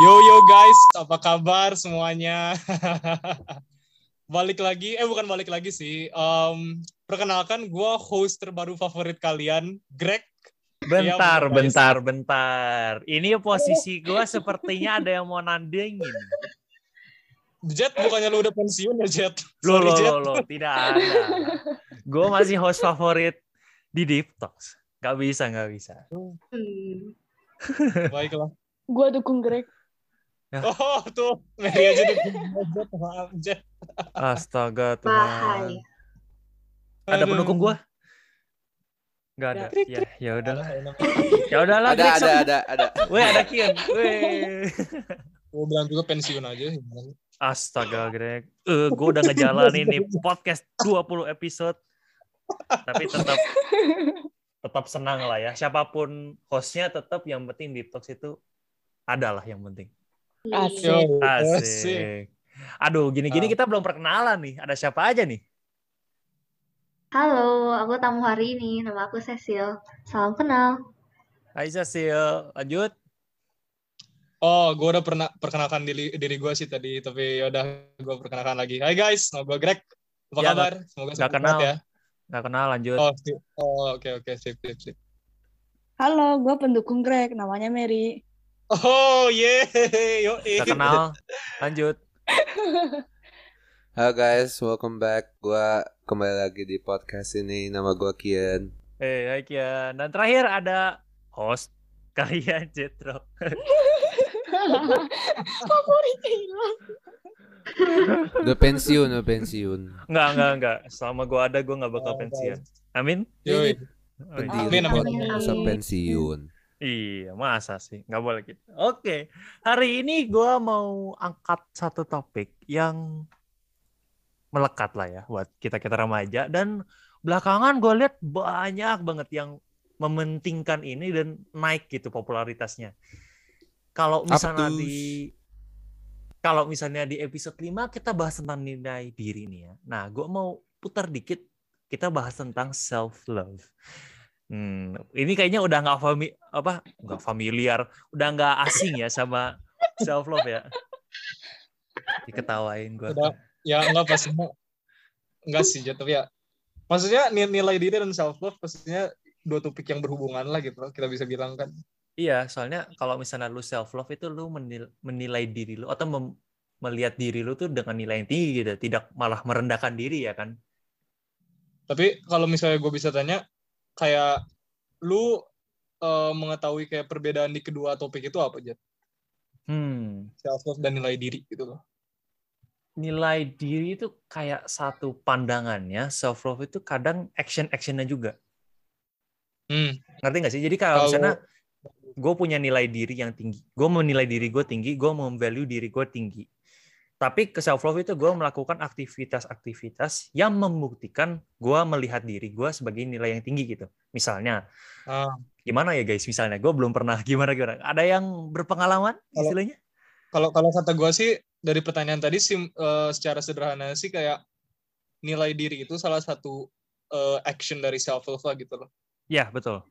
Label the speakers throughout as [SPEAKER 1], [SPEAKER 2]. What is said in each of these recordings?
[SPEAKER 1] Yo yo guys, apa kabar semuanya? balik lagi, eh bukan balik lagi sih. Um, perkenalkan, gue host terbaru favorit kalian, Greg.
[SPEAKER 2] Bentar, ya, bentar, bentar. Ini posisi gue sepertinya ada yang mau nandingin.
[SPEAKER 1] Jet, bukannya lu udah pensiun ya Jet?
[SPEAKER 2] Lo, lo, lo, lo, tidak ada. Gue masih host favorit di Deep Talks. Gak bisa, gak bisa.
[SPEAKER 1] Hmm. Baiklah.
[SPEAKER 3] Gue dukung Greg.
[SPEAKER 1] Ya. Oh tuh, Mary aja maaf.
[SPEAKER 2] Astaga Tuhan. Ada pendukung gue? Gak ada. Ya, ya udahlah. Ya udahlah.
[SPEAKER 4] Ada, ada, ada, ada.
[SPEAKER 2] Weh, ada Kian. Weh.
[SPEAKER 1] Gue bilang juga pensiun aja.
[SPEAKER 2] Astaga, Greg. Uh, gue udah ngejalanin nih podcast 20 episode. Tapi tetap tetap senang lah ya. Siapa pun hostnya tetap yang penting di Talks itu adalah yang penting.
[SPEAKER 3] Asik.
[SPEAKER 2] Asik. Aduh, gini-gini kita belum perkenalan nih. Ada siapa aja nih?
[SPEAKER 5] Halo, aku tamu hari ini. Nama aku Cecil. Salam kenal.
[SPEAKER 2] Hai Cecil, lanjut.
[SPEAKER 1] Oh, gue udah pernah perkenalkan diri diri gue sih tadi, tapi yaudah gue perkenalkan lagi. Hai guys, nama gue Greg. Apa ya, kabar?
[SPEAKER 2] Semoga gak kenal ya. Gak kenal, lanjut.
[SPEAKER 1] Oh, oke oh, oke, okay, okay. sip, sip, sip.
[SPEAKER 3] Halo, gue pendukung Greg. Namanya Mary.
[SPEAKER 1] Oh, yeah. Yo,
[SPEAKER 2] Gak kenal, lanjut.
[SPEAKER 4] Halo guys, welcome back. Gue kembali lagi di podcast ini. Nama gue Kian.
[SPEAKER 2] Eh, hey, hai Kian. Dan terakhir ada host kalian Jetro.
[SPEAKER 3] Favoritnya hilang.
[SPEAKER 4] Udah pensiun, udah pensiun.
[SPEAKER 2] Enggak, enggak, enggak. Selama gue ada, gue nggak bakal pensiun. Amin.
[SPEAKER 1] Yoi.
[SPEAKER 4] Pendiri masa pensiun.
[SPEAKER 2] Iya, masa sih? Nggak boleh gitu. Oke, hari ini gue mau angkat satu topik yang melekat lah ya buat kita-kita remaja. Dan belakangan gue lihat banyak banget yang mementingkan ini dan naik gitu popularitasnya. Kalau misalnya di kalau misalnya di episode 5 kita bahas tentang nilai diri nih ya. Nah, gue mau putar dikit kita bahas tentang self love. Hmm, ini kayaknya udah nggak fami apa nggak familiar, udah nggak asing ya sama self love ya. Diketawain gue.
[SPEAKER 1] Ya nggak pasti nggak sih, tapi ya maksudnya nilai diri dan self love pastinya dua topik yang berhubungan lah gitu kita bisa bilang kan.
[SPEAKER 2] Iya, soalnya kalau misalnya lu self love itu lu menilai, menilai diri lu atau mem, melihat diri lu tuh dengan nilai yang tinggi gitu, tidak malah merendahkan diri ya kan.
[SPEAKER 1] Tapi kalau misalnya gue bisa tanya, kayak lu uh, mengetahui kayak perbedaan di kedua topik itu apa aja?
[SPEAKER 2] Hmm.
[SPEAKER 1] Self love dan nilai diri gitu loh.
[SPEAKER 2] Nilai diri itu kayak satu pandangannya, self love itu kadang action actionnya juga.
[SPEAKER 1] Hmm.
[SPEAKER 2] Ngerti nggak sih? Jadi kalau misalnya gue punya nilai diri yang tinggi, gue menilai diri gue tinggi, gue memvalue diri gue tinggi. Tapi ke self love itu gue melakukan aktivitas-aktivitas yang membuktikan gue melihat diri gue sebagai nilai yang tinggi gitu. Misalnya, uh. gimana ya guys? Misalnya gue belum pernah gimana gimana. Ada yang berpengalaman istilahnya?
[SPEAKER 1] Kalau kalau kata gue sih dari pertanyaan tadi sih uh, secara sederhana sih kayak nilai diri itu salah satu uh, action dari self love lah gitu loh.
[SPEAKER 2] Ya betul.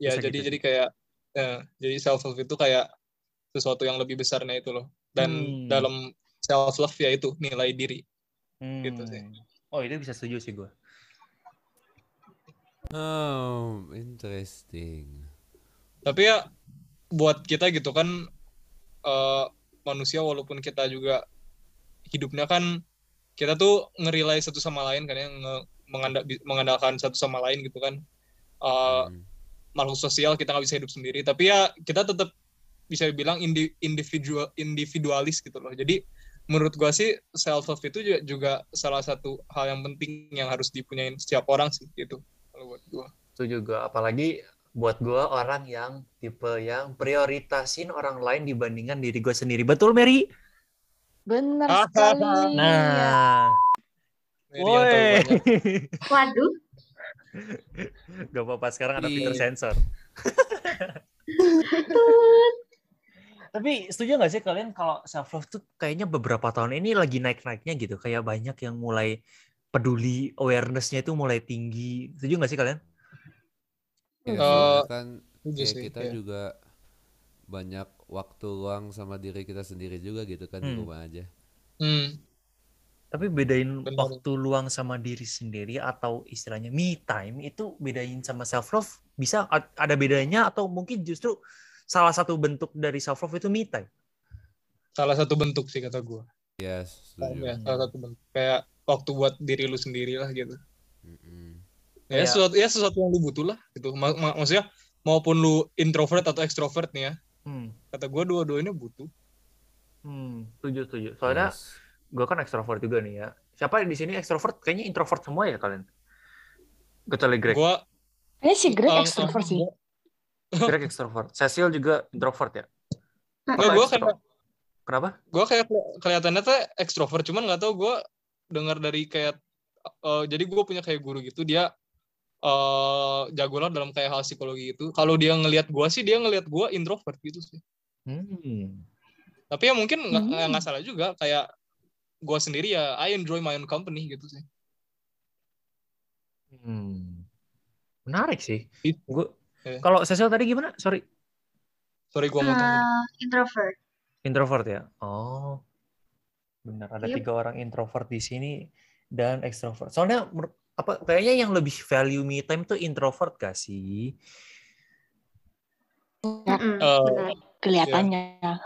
[SPEAKER 1] Ya Bisa jadi gitu. jadi kayak ya, jadi self love itu kayak sesuatu yang lebih besarnya itu loh. Dan hmm. dalam self love ya itu nilai diri. Hmm. Gitu sih.
[SPEAKER 2] Oh, itu bisa setuju sih gue.
[SPEAKER 4] Oh, interesting.
[SPEAKER 1] Tapi ya buat kita gitu kan uh, manusia walaupun kita juga hidupnya kan kita tuh ngerilai satu sama lain kan ya mengandalkan satu sama lain gitu kan. Uh, hmm makhluk sosial kita nggak bisa hidup sendiri tapi ya kita tetap bisa bilang individual individualis gitu loh jadi menurut gua sih self love itu juga, juga salah satu hal yang penting yang harus dipunyain setiap orang sih gitu kalau buat gua.
[SPEAKER 2] Itu juga apalagi buat gua orang yang tipe yang prioritasin orang lain dibandingkan diri gua sendiri. Betul Mary?
[SPEAKER 3] Benar ah, sekali.
[SPEAKER 2] Nah.
[SPEAKER 5] Woi. Waduh.
[SPEAKER 2] Gak apa-apa sekarang ada fitur sensor. Tapi setuju gak sih kalian kalau self love tuh kayaknya beberapa tahun ini lagi naik-naiknya gitu. Kayak banyak yang mulai peduli, awarenessnya itu mulai tinggi. Setuju gak sih kalian?
[SPEAKER 4] Ya, uh, kan ya kita ya. juga banyak waktu luang sama diri kita sendiri juga gitu kan di
[SPEAKER 2] Hmm.
[SPEAKER 4] rumah aja.
[SPEAKER 1] Hmm.
[SPEAKER 2] Tapi bedain
[SPEAKER 1] Benar.
[SPEAKER 2] waktu luang sama diri sendiri atau istilahnya me time itu bedain sama self love bisa ada bedanya atau mungkin justru salah satu bentuk dari self love itu me time.
[SPEAKER 1] Salah satu bentuk sih kata gue.
[SPEAKER 4] Ya, setuju.
[SPEAKER 1] Ya, salah satu bentuk. Kayak waktu buat diri lu sendiri lah gitu.
[SPEAKER 4] Mm-mm.
[SPEAKER 1] Ya,
[SPEAKER 2] Kayak-
[SPEAKER 1] sesuatu, ya sesuatu yang lu butuh lah gitu. Ma- ma- maksudnya maupun lu introvert atau extrovert nih ya.
[SPEAKER 2] Hmm.
[SPEAKER 1] Kata gue dua-duanya butuh.
[SPEAKER 2] Hmm, setuju setuju. Soalnya
[SPEAKER 4] Yes.
[SPEAKER 2] gue kan ekstrovert juga nih ya. Siapa di sini ekstrovert? Kayaknya introvert semua ya kalian. Kecuali Greg.
[SPEAKER 1] Gue
[SPEAKER 3] Kayaknya si Greg
[SPEAKER 1] Um,
[SPEAKER 3] extrovert
[SPEAKER 1] um,
[SPEAKER 3] sih.
[SPEAKER 2] Greg ekstrovert. Cecil juga introvert ya. Atau
[SPEAKER 1] gue kayak
[SPEAKER 2] Kenapa?
[SPEAKER 1] gue kayak keli- kelihatannya tuh ekstrovert cuman nggak tahu gue dengar dari kayak eh, jadi gue punya kayak guru gitu dia eh jago lah dalam kayak hal psikologi itu kalau dia ngelihat gue sih dia ngelihat gue introvert gitu sih
[SPEAKER 2] Hmm.
[SPEAKER 1] tapi ya mungkin nggak
[SPEAKER 3] Hmm.
[SPEAKER 1] salah juga kayak gue sendiri ya I enjoy my own company gitu sih
[SPEAKER 2] Hmm. Menarik sih. Gue
[SPEAKER 1] Iya.
[SPEAKER 2] kalau Cecil tadi gimana? Sorry,
[SPEAKER 1] sorry gue motong
[SPEAKER 5] Eh, introvert.
[SPEAKER 2] introvert ya. Oh, benar. Ada
[SPEAKER 5] Yep.
[SPEAKER 2] tiga orang introvert di sini dan ekstrovert. Soalnya apa? Kayaknya yang lebih value me time tuh introvert gak sih?
[SPEAKER 5] Mm-mm,
[SPEAKER 1] Eh,
[SPEAKER 5] benar.
[SPEAKER 3] Kelihatannya.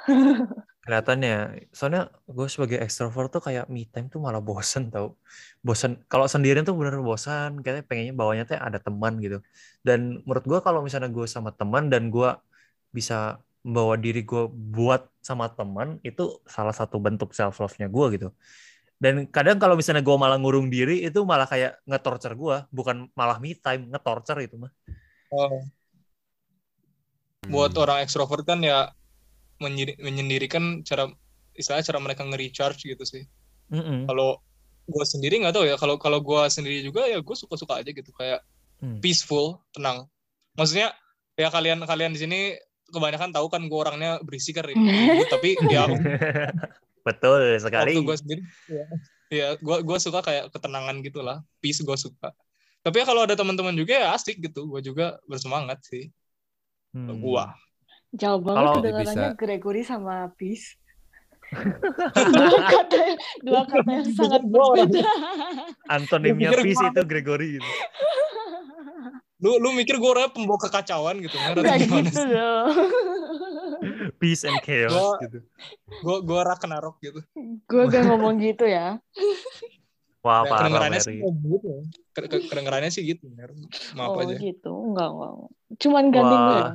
[SPEAKER 2] Kelihatannya. Soalnya gue sebagai ekstrovert tuh kayak me time tuh malah bosen tau. Bosen. Kalau sendirian tuh bener bosan. Kayaknya pengennya bawanya tuh ada teman gitu. Dan menurut gue kalau misalnya gue sama teman dan gue bisa membawa diri gue buat sama teman itu salah satu bentuk self love-nya gue gitu. Dan kadang kalau misalnya gue malah ngurung diri itu malah kayak nge-torture gue, bukan malah me time, nge-torture itu mah.
[SPEAKER 1] eh, buat
[SPEAKER 4] Hmm.
[SPEAKER 1] orang ekstrovert kan ya menyendirikan cara istilahnya cara mereka nge-recharge gitu sih
[SPEAKER 2] Mm-mm.
[SPEAKER 1] kalau gue sendiri nggak tahu ya kalau kalau gue sendiri juga ya gue suka suka aja gitu kayak
[SPEAKER 2] Hmm.
[SPEAKER 1] peaceful tenang maksudnya ya kalian kalian di sini kebanyakan tahu kan gue orangnya berisik kan ribut, tapi ya
[SPEAKER 2] Betul
[SPEAKER 1] waktu
[SPEAKER 2] sekali.
[SPEAKER 1] gue sendiri ya, ya gue gue suka kayak ketenangan gitulah peace gue suka tapi ya kalau ada teman-teman juga ya asik gitu gue juga bersemangat sih
[SPEAKER 2] Hmm.
[SPEAKER 1] gua
[SPEAKER 3] Jauh banget
[SPEAKER 2] Kalau
[SPEAKER 3] kedengarannya
[SPEAKER 4] bisa-
[SPEAKER 3] Gregory sama Peace. dua kata dua kata yang sangat berbeda.
[SPEAKER 2] Antonimnya peace itu Gregory gitu.
[SPEAKER 1] lu lu mikir gue orangnya pembawa kekacauan gitu gimana
[SPEAKER 3] gitu
[SPEAKER 1] sih?
[SPEAKER 3] loh.
[SPEAKER 2] Peace and chaos
[SPEAKER 1] Gua-
[SPEAKER 2] gitu.
[SPEAKER 1] gue gue Ragnarok gitu
[SPEAKER 3] Gue gak ngomong gitu ya.
[SPEAKER 2] Wah,
[SPEAKER 1] Ya,
[SPEAKER 2] parah
[SPEAKER 1] kedengerannya sih gitu ya. Ke- ke- kedengerannya sih gitu maaf
[SPEAKER 3] oh
[SPEAKER 1] aja
[SPEAKER 3] gitu. Enggak, enggak. Cuman ganti
[SPEAKER 2] Wah.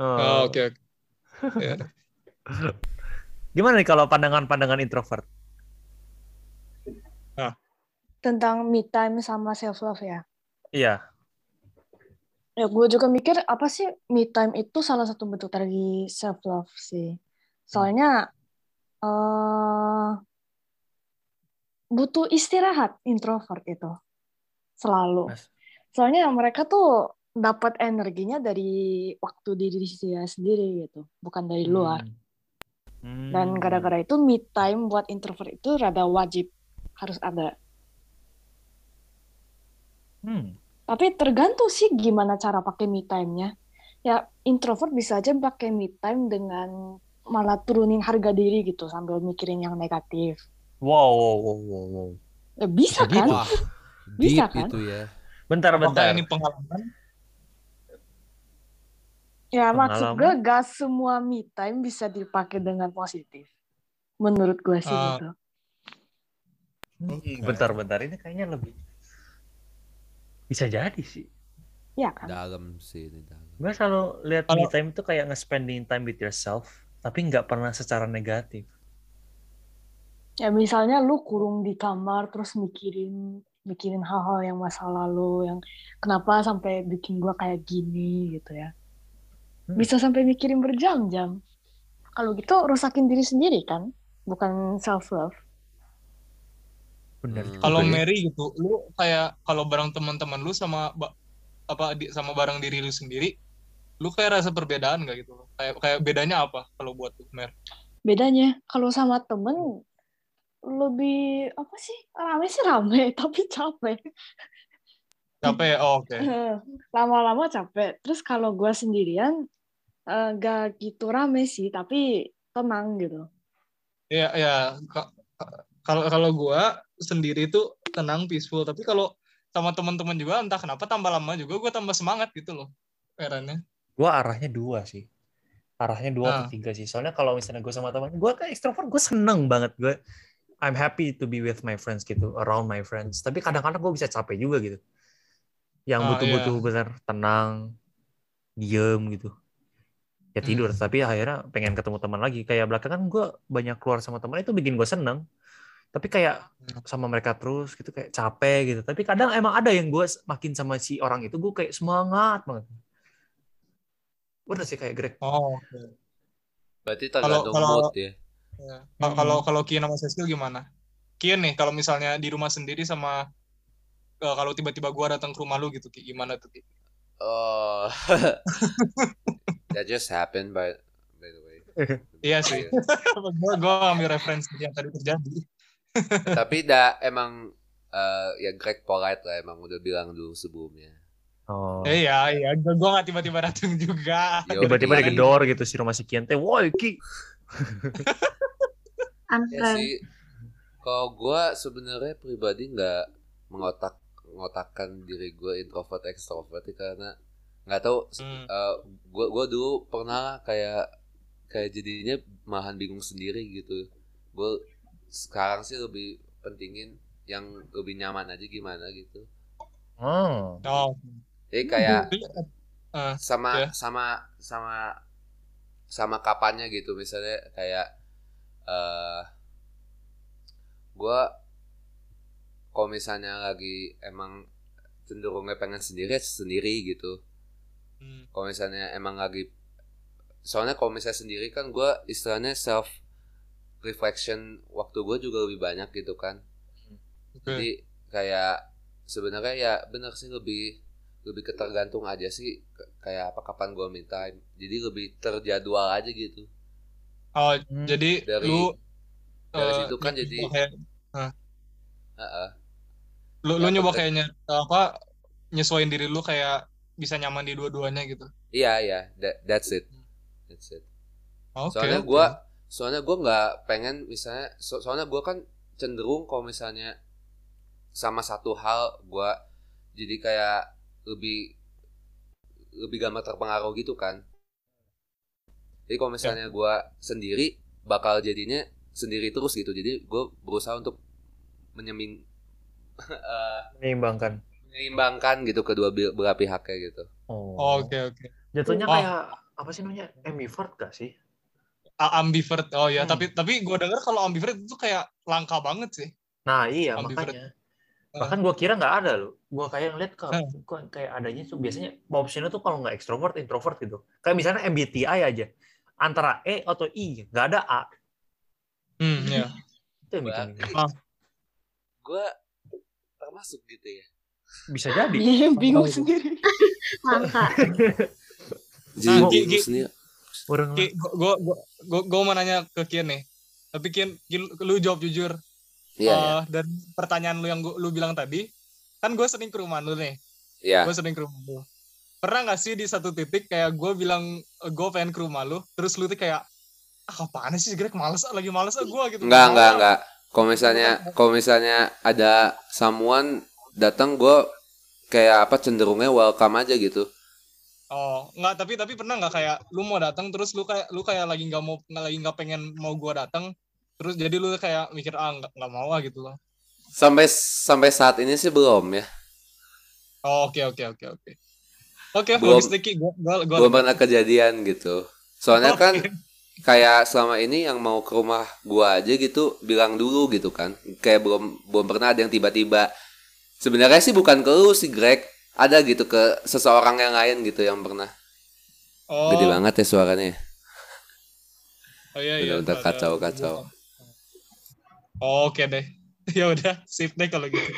[SPEAKER 2] Oh.
[SPEAKER 1] oh, oke oke Ya.
[SPEAKER 2] Gimana nih kalau pandangan-pandangan introvert?
[SPEAKER 3] Tentang me time sama self love ya.
[SPEAKER 2] Iya.
[SPEAKER 3] Ya gue juga mikir apa sih me time itu salah satu bentuk dari self love sih. Soalnya eh butuh istirahat introvert itu selalu.
[SPEAKER 2] Mas.
[SPEAKER 3] Soalnya mereka tuh dapat energinya dari waktu diri dia sendiri gitu, bukan dari luar.
[SPEAKER 2] Hmm.
[SPEAKER 3] Dan gara-gara itu me time buat introvert itu rada wajib harus ada.
[SPEAKER 2] Hmm.
[SPEAKER 3] Tapi tergantung sih gimana cara pakai me time-nya. Ya introvert bisa aja pakai me time dengan malah turunin harga diri gitu sambil mikirin yang negatif.
[SPEAKER 2] Wow, wow, wow, wow, wow.
[SPEAKER 3] Ya, bisa
[SPEAKER 2] Bisa
[SPEAKER 3] kan?
[SPEAKER 2] gitu?
[SPEAKER 4] Wah,
[SPEAKER 3] Bisa
[SPEAKER 4] deep
[SPEAKER 3] kan?
[SPEAKER 4] itu ya.
[SPEAKER 2] Bentar,
[SPEAKER 1] apakah
[SPEAKER 2] bentar.
[SPEAKER 1] ini pengalaman
[SPEAKER 3] Ya maksud gue gak semua me time bisa dipakai dengan positif. Menurut gue sih
[SPEAKER 1] Ah.
[SPEAKER 3] gitu.
[SPEAKER 2] Hmm, bentar, bentar. Ini kayaknya lebih bisa jadi sih.
[SPEAKER 3] Ya kan?
[SPEAKER 4] Dalam sih ini dalam.
[SPEAKER 2] Gue selalu lihat
[SPEAKER 1] Kalau-
[SPEAKER 2] me time itu kayak nge-spending time with yourself, tapi nggak pernah secara negatif.
[SPEAKER 3] Ya misalnya lu kurung di kamar terus mikirin mikirin hal-hal yang masa lalu yang kenapa sampai bikin gua kayak gini gitu ya.
[SPEAKER 2] Hmm.
[SPEAKER 3] Bisa sampai mikirin berjam-jam. Kalau gitu rusakin diri sendiri kan, bukan self love.
[SPEAKER 2] Bener.
[SPEAKER 4] Hmm.
[SPEAKER 1] kalau
[SPEAKER 2] ya.
[SPEAKER 1] Mary gitu lu kayak kalau bareng teman-teman lu sama apa di, sama bareng diri lu sendiri lu kayak rasa perbedaan gak gitu kayak kayak bedanya apa kalau buat lu Mer
[SPEAKER 3] Bedanya kalau sama temen lebih apa sih? Rame sih rame, tapi capek.
[SPEAKER 1] capek oh, oke
[SPEAKER 3] lama-lama capek. Terus kalau gua sendirian, eh, gak gitu rame sih, tapi tenang gitu.
[SPEAKER 1] Iya, ya. Ka- Kalau kalau gua sendiri itu tenang, peaceful. Tapi kalau sama teman-teman juga entah kenapa tambah lama juga gua tambah semangat gitu loh. Herannya.
[SPEAKER 2] gue arahnya dua sih arahnya dua
[SPEAKER 1] Ah.
[SPEAKER 2] atau tiga sih soalnya kalau misalnya gue sama teman gue kayak ekstrovert gue seneng banget gue I'm happy to be with my friends gitu around my friends tapi kadang-kadang gue bisa capek juga gitu yang
[SPEAKER 1] Ah,
[SPEAKER 2] butuh-butuh
[SPEAKER 1] iya.
[SPEAKER 2] bener tenang diem gitu ya tidur
[SPEAKER 1] Hmm.
[SPEAKER 2] tapi akhirnya pengen ketemu teman lagi kayak belakangan gue banyak keluar sama teman itu bikin gue seneng tapi kayak
[SPEAKER 1] Hmm.
[SPEAKER 2] sama mereka terus gitu kayak capek gitu tapi kadang emang ada yang gue makin sama si orang itu gue kayak semangat banget udah sih kayak Greg
[SPEAKER 1] Oh, oke.
[SPEAKER 4] Berarti tergantung
[SPEAKER 1] kalau-
[SPEAKER 4] mood ya.
[SPEAKER 1] Ya. Kalau
[SPEAKER 2] Hmm.
[SPEAKER 1] kalau kalau Kian sama Cecil gimana? Kian nih kalau misalnya di rumah sendiri sama eh, kalau tiba-tiba gua datang ke rumah lu gitu Ki, gimana tuh Ki?
[SPEAKER 4] Oh, that just happened by by the way.
[SPEAKER 1] Iya sih. gua gua ambil referensi yang tadi terjadi.
[SPEAKER 4] Tapi dah emang eh, ya Greg polite lah emang udah bilang dulu sebelumnya.
[SPEAKER 2] oh
[SPEAKER 1] Eh, iya, iya. Gua, gua gak tiba-tiba datang juga.
[SPEAKER 4] Yo,
[SPEAKER 2] tiba-tiba digedor gitu si rumah si Kian teh woi Ki
[SPEAKER 4] Ya sih. Kalau gue sebenarnya pribadi nggak mengotak ngotakkan diri gue introvert extrovert ya, karena nggak tahu
[SPEAKER 1] Hmm.
[SPEAKER 4] gue gue dulu pernah kayak kayak jadinya malahan bingung sendiri gitu gue sekarang sih lebih pentingin yang lebih nyaman aja gimana gitu
[SPEAKER 2] oh
[SPEAKER 1] Oh.
[SPEAKER 4] jadi kayak
[SPEAKER 1] Eh,
[SPEAKER 4] sama
[SPEAKER 1] ya.
[SPEAKER 4] sama sama sama kapannya gitu misalnya kayak eh gue kalau misalnya lagi emang cenderungnya pengen sendiri ya sendiri gitu.
[SPEAKER 1] Hmm.
[SPEAKER 4] kalau misalnya emang lagi soalnya kalau misalnya sendiri kan gue istilahnya self reflection waktu gue juga lebih banyak gitu kan.
[SPEAKER 1] Oke.
[SPEAKER 4] jadi kayak sebenarnya ya benar sih lebih lebih ketergantung aja sih kayak apa kapan gue me time. Jadi lebih terjadwal aja gitu.
[SPEAKER 1] Oh,
[SPEAKER 2] Hmm.
[SPEAKER 1] jadi
[SPEAKER 4] Dari-
[SPEAKER 1] lu
[SPEAKER 4] dari
[SPEAKER 1] eh,
[SPEAKER 4] situ kan jadi
[SPEAKER 1] nyoba kayak, Lu, lu
[SPEAKER 4] Ya,
[SPEAKER 1] nyoba kayaknya apa nyesuaiin diri lu kayak bisa nyaman di dua-duanya gitu.
[SPEAKER 4] iya iya. That- that's it. That's it.
[SPEAKER 1] Oke.
[SPEAKER 4] soalnya
[SPEAKER 1] oke.
[SPEAKER 4] gue soalnya gue nggak pengen misalnya so- soalnya gue kan cenderung kalau misalnya sama satu hal gue jadi kayak lebih lebih gampang terpengaruh gitu kan. Jadi kalau misalnya gue sendiri bakal jadinya sendiri terus gitu. Jadi gue berusaha untuk menyemin eh,
[SPEAKER 2] menyeimbangkan
[SPEAKER 4] menyeimbangkan gitu kedua belah pihaknya gitu
[SPEAKER 2] oh
[SPEAKER 1] Oke, oke.
[SPEAKER 2] jatuhnya
[SPEAKER 1] Oh.
[SPEAKER 2] kayak apa sih namanya ambivert gak sih
[SPEAKER 1] A- Ambivert. Oh ya,
[SPEAKER 2] Hmm.
[SPEAKER 1] tapi tapi gua dengar kalau ambivert itu kayak langka banget sih.
[SPEAKER 2] nah iya
[SPEAKER 1] Ambivert.
[SPEAKER 2] makanya bahkan gue kira nggak ada loh gue kayak ngeliat kok
[SPEAKER 1] Hmm.
[SPEAKER 2] kayak adanya tuh biasanya optionnya tuh kalau nggak extrovert introvert gitu kayak misalnya MBTI aja antara E atau I nggak ada A
[SPEAKER 1] Hmm, ya.
[SPEAKER 2] itu yang bikin
[SPEAKER 1] Ah.
[SPEAKER 4] gue termasuk gitu ya
[SPEAKER 2] bisa jadi
[SPEAKER 3] Iya, bingung sendiri.
[SPEAKER 5] Langka.
[SPEAKER 4] jadi
[SPEAKER 1] Nah,
[SPEAKER 4] bingung
[SPEAKER 1] Ki- Ki-
[SPEAKER 4] sendiri
[SPEAKER 2] orang
[SPEAKER 1] Ki, gua, gua, gua, gua mau nanya ke Kian nih. Tapi Kian, Kian, lu jawab jujur.
[SPEAKER 4] iya iya.
[SPEAKER 1] Eh, dan pertanyaan lu yang gua, lu bilang tadi, kan gue sering ke rumah lu nih.
[SPEAKER 4] iya
[SPEAKER 1] Gue sering ke rumah lu. Pernah gak sih di satu titik kayak gue bilang gue pengen ke rumah lu, terus lu tuh kayak ah apaan sih Greg males ah, lagi males ah gue gitu.
[SPEAKER 4] Enggak, enggak,
[SPEAKER 1] ah."
[SPEAKER 4] enggak. Kalau misalnya, kalau misalnya ada someone datang, gue kayak apa cenderungnya welcome aja gitu.
[SPEAKER 1] Oh, enggak tapi tapi pernah nggak kayak lu mau datang terus lu kayak lu kayak lagi nggak mau nggak lagi nggak pengen mau gua datang terus jadi lu kayak mikir ah nggak nggak mau ah gitu loh.
[SPEAKER 4] Sampai sampai saat ini sih belum ya.
[SPEAKER 1] Oh, oke oke oke oke. Oke,
[SPEAKER 4] Belum-
[SPEAKER 1] Diki. Gua gua gua
[SPEAKER 4] Belum pernah kejadian gitu. Soalnya kan. Kayak selama ini yang mau ke rumah gua aja gitu bilang dulu gitu kan. Kayak belum belum pernah ada yang tiba-tiba. Sebenarnya sih bukan ke lu sih Greg. Ada gitu ke seseorang yang lain gitu yang pernah.
[SPEAKER 1] Oh,
[SPEAKER 4] Gede banget ya suaranya.
[SPEAKER 1] Oh iya iya.
[SPEAKER 4] Udah, kacau, kacau.
[SPEAKER 1] Oh, Oke deh. Ya udah, sip deh kalau gitu.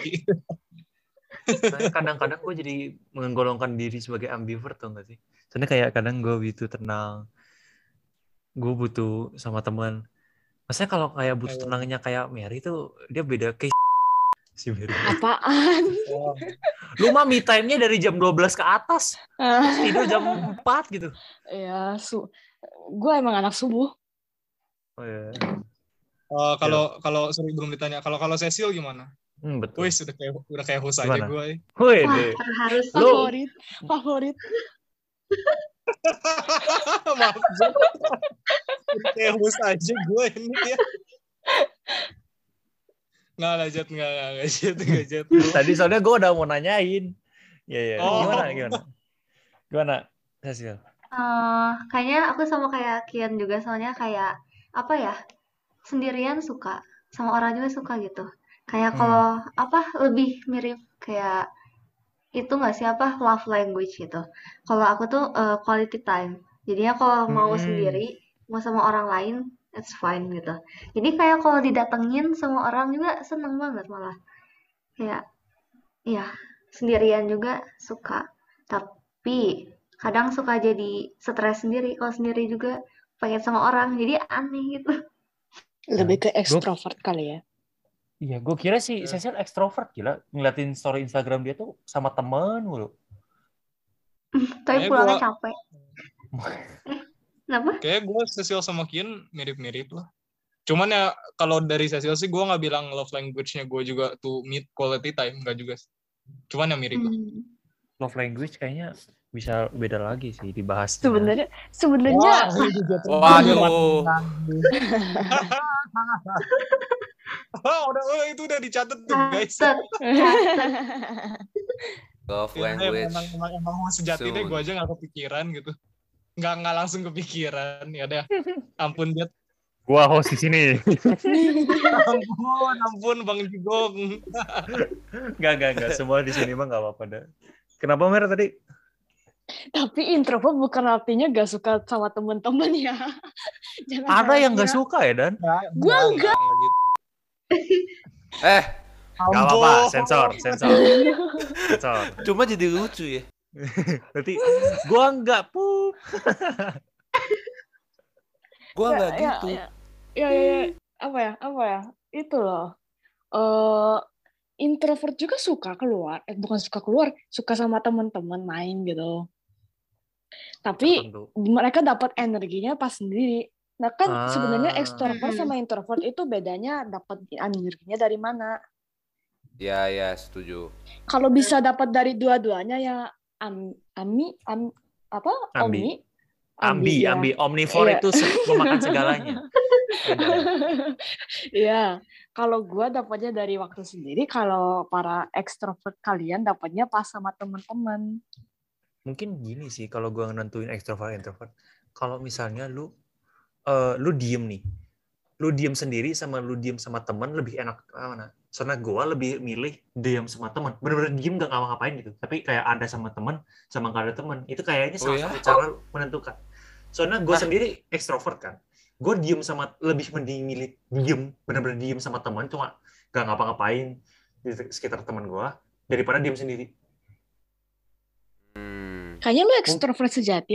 [SPEAKER 2] Kadang-kadang gue jadi menggolongkan diri sebagai ambivert tuh gak sih? Soalnya kayak kadang gue butuh tenang, gue butuh sama teman. Maksudnya kalau kayak butuh tenangnya kayak Mary tuh dia beda case si Mary.
[SPEAKER 3] Apaan?
[SPEAKER 1] Oh,
[SPEAKER 2] Lu mah me time-nya dari jam 12 ke atas. Terus tidur jam 4 gitu.
[SPEAKER 3] ya su gue emang anak subuh
[SPEAKER 2] Oh iya.
[SPEAKER 1] Eh, kalau kalau sorry belum ditanya. Kalau kalau Cecil gimana?
[SPEAKER 2] Hmm, betul.
[SPEAKER 1] Wih, sudah kayak udah kayak host aja gue.
[SPEAKER 2] Wih,
[SPEAKER 5] Wah,
[SPEAKER 2] deh.
[SPEAKER 5] harus
[SPEAKER 3] favorit favorit
[SPEAKER 1] Maaf, host aja gue ini ya. Nggak, nggak, Jet. Nggak, nggak, nggak, Jet. Nggak, Jet.
[SPEAKER 2] Tadi soalnya gue udah mau nanyain. Iya, iya.
[SPEAKER 1] Oh.
[SPEAKER 2] Gimana, gimana? Gimana, Cecil?
[SPEAKER 5] Eh, kayaknya aku sama kayak Kian juga soalnya kayak apa ya sendirian suka sama orang juga suka gitu kayak
[SPEAKER 2] Hmm.
[SPEAKER 5] kalau apa lebih mirip kayak itu nggak sih apa love language gitu. Kalau aku tuh eh, quality time. Jadinya kalau mau
[SPEAKER 2] Hmm.
[SPEAKER 5] sendiri mau sama orang lain it's fine gitu. Jadi kayak kalau didatengin sama orang juga seneng banget malah. Kayak ya sendirian juga suka. Tapi kadang suka jadi stres sendiri kalau sendiri juga pengen sama orang jadi aneh gitu.
[SPEAKER 3] Lebih ke ekstrovert kali ya
[SPEAKER 2] Iya, gue kira sih Cecil ekstrovert gila. Ngeliatin story Instagram dia tuh sama temen mulu.
[SPEAKER 5] tapi pulangnya
[SPEAKER 1] gua-
[SPEAKER 5] capek kenapa
[SPEAKER 1] Kayak gue Cecil sama Kian mirip-mirip lah. Cuman ya kalau dari Cecil sih gue nggak bilang love language-nya gue juga to meet quality time. Nggak juga sih. Cuman yang mirip lah.
[SPEAKER 5] Hmm.
[SPEAKER 2] Love language kayaknya bisa beda lagi sih dibahas.
[SPEAKER 3] sebenarnya sebenarnya
[SPEAKER 4] Waduh.
[SPEAKER 1] Wah, udah, oh, itu udah dicatat tuh guys.
[SPEAKER 4] Love
[SPEAKER 1] Ya,
[SPEAKER 4] language.
[SPEAKER 1] emang, emang, emang mau sejati deh gue aja nggak kepikiran gitu. Nggak nggak langsung kepikiran. Ya udah. Ampun Jet.
[SPEAKER 2] Gua host di sini.
[SPEAKER 1] Ampun, ampun Bang Jigong.
[SPEAKER 2] Gak, gak, gak. Semua di sini mah gak apa-apa dah. Kenapa Mer tadi?
[SPEAKER 3] tapi introvert bukan artinya gak suka sama temen-temen ya Jangan
[SPEAKER 2] Ada yang gak suka ya Dan?
[SPEAKER 3] Gua
[SPEAKER 1] enggak. gitu.
[SPEAKER 4] Eh,
[SPEAKER 2] Gak apa-apa, sensor, sensor. Sensor.
[SPEAKER 4] cuma jadi lucu ya.
[SPEAKER 2] Berarti gua enggak pup.
[SPEAKER 4] Gua
[SPEAKER 3] Ya,
[SPEAKER 4] nggak
[SPEAKER 3] ya,
[SPEAKER 4] gitu.
[SPEAKER 3] ya, ya, ya, ya. apa ya apa ya itu loh eh introvert juga suka keluar eh bukan suka keluar suka sama teman-teman main gitu tapi mereka dapat energinya pas sendiri nah kan sebenarnya
[SPEAKER 2] Ah.
[SPEAKER 3] extrovert sama introvert itu bedanya dapat energinya dari mana
[SPEAKER 4] Ya, ya, setuju.
[SPEAKER 3] kalau bisa dapat dari dua-duanya ya am, ami am, apa
[SPEAKER 2] Ambi.
[SPEAKER 3] omi
[SPEAKER 2] Ambi,
[SPEAKER 3] ya.
[SPEAKER 2] ambi. Omnivore
[SPEAKER 3] Iya.
[SPEAKER 2] itu memakan segalanya.
[SPEAKER 3] Iya, kalau gua dapatnya dari waktu sendiri, kalau para ekstrovert kalian dapatnya pas sama teman-teman.
[SPEAKER 2] Mungkin gini sih kalau gua nentuin extrovert introvert. Kalau misalnya lu eh lu diem nih. Lu diem sendiri sama lu diem sama teman lebih enak mana? Soalnya gua lebih milih diem sama teman. Bener-bener diem gak ngapa-ngapain gitu. Tapi kayak ada sama teman sama gak ada teman. Itu kayaknya
[SPEAKER 4] Oh
[SPEAKER 2] salah
[SPEAKER 4] ya?
[SPEAKER 2] satu cara menentukan. Soalnya gue
[SPEAKER 4] Nah.
[SPEAKER 2] sendiri ekstrovert kan. Gue diem sama lebih mending milih diem, bener-bener diem sama teman cuma gak ngapa-ngapain di sekitar teman gue daripada diem sendiri.
[SPEAKER 4] Hmm.
[SPEAKER 3] Kayaknya lu ekstrovert sejati.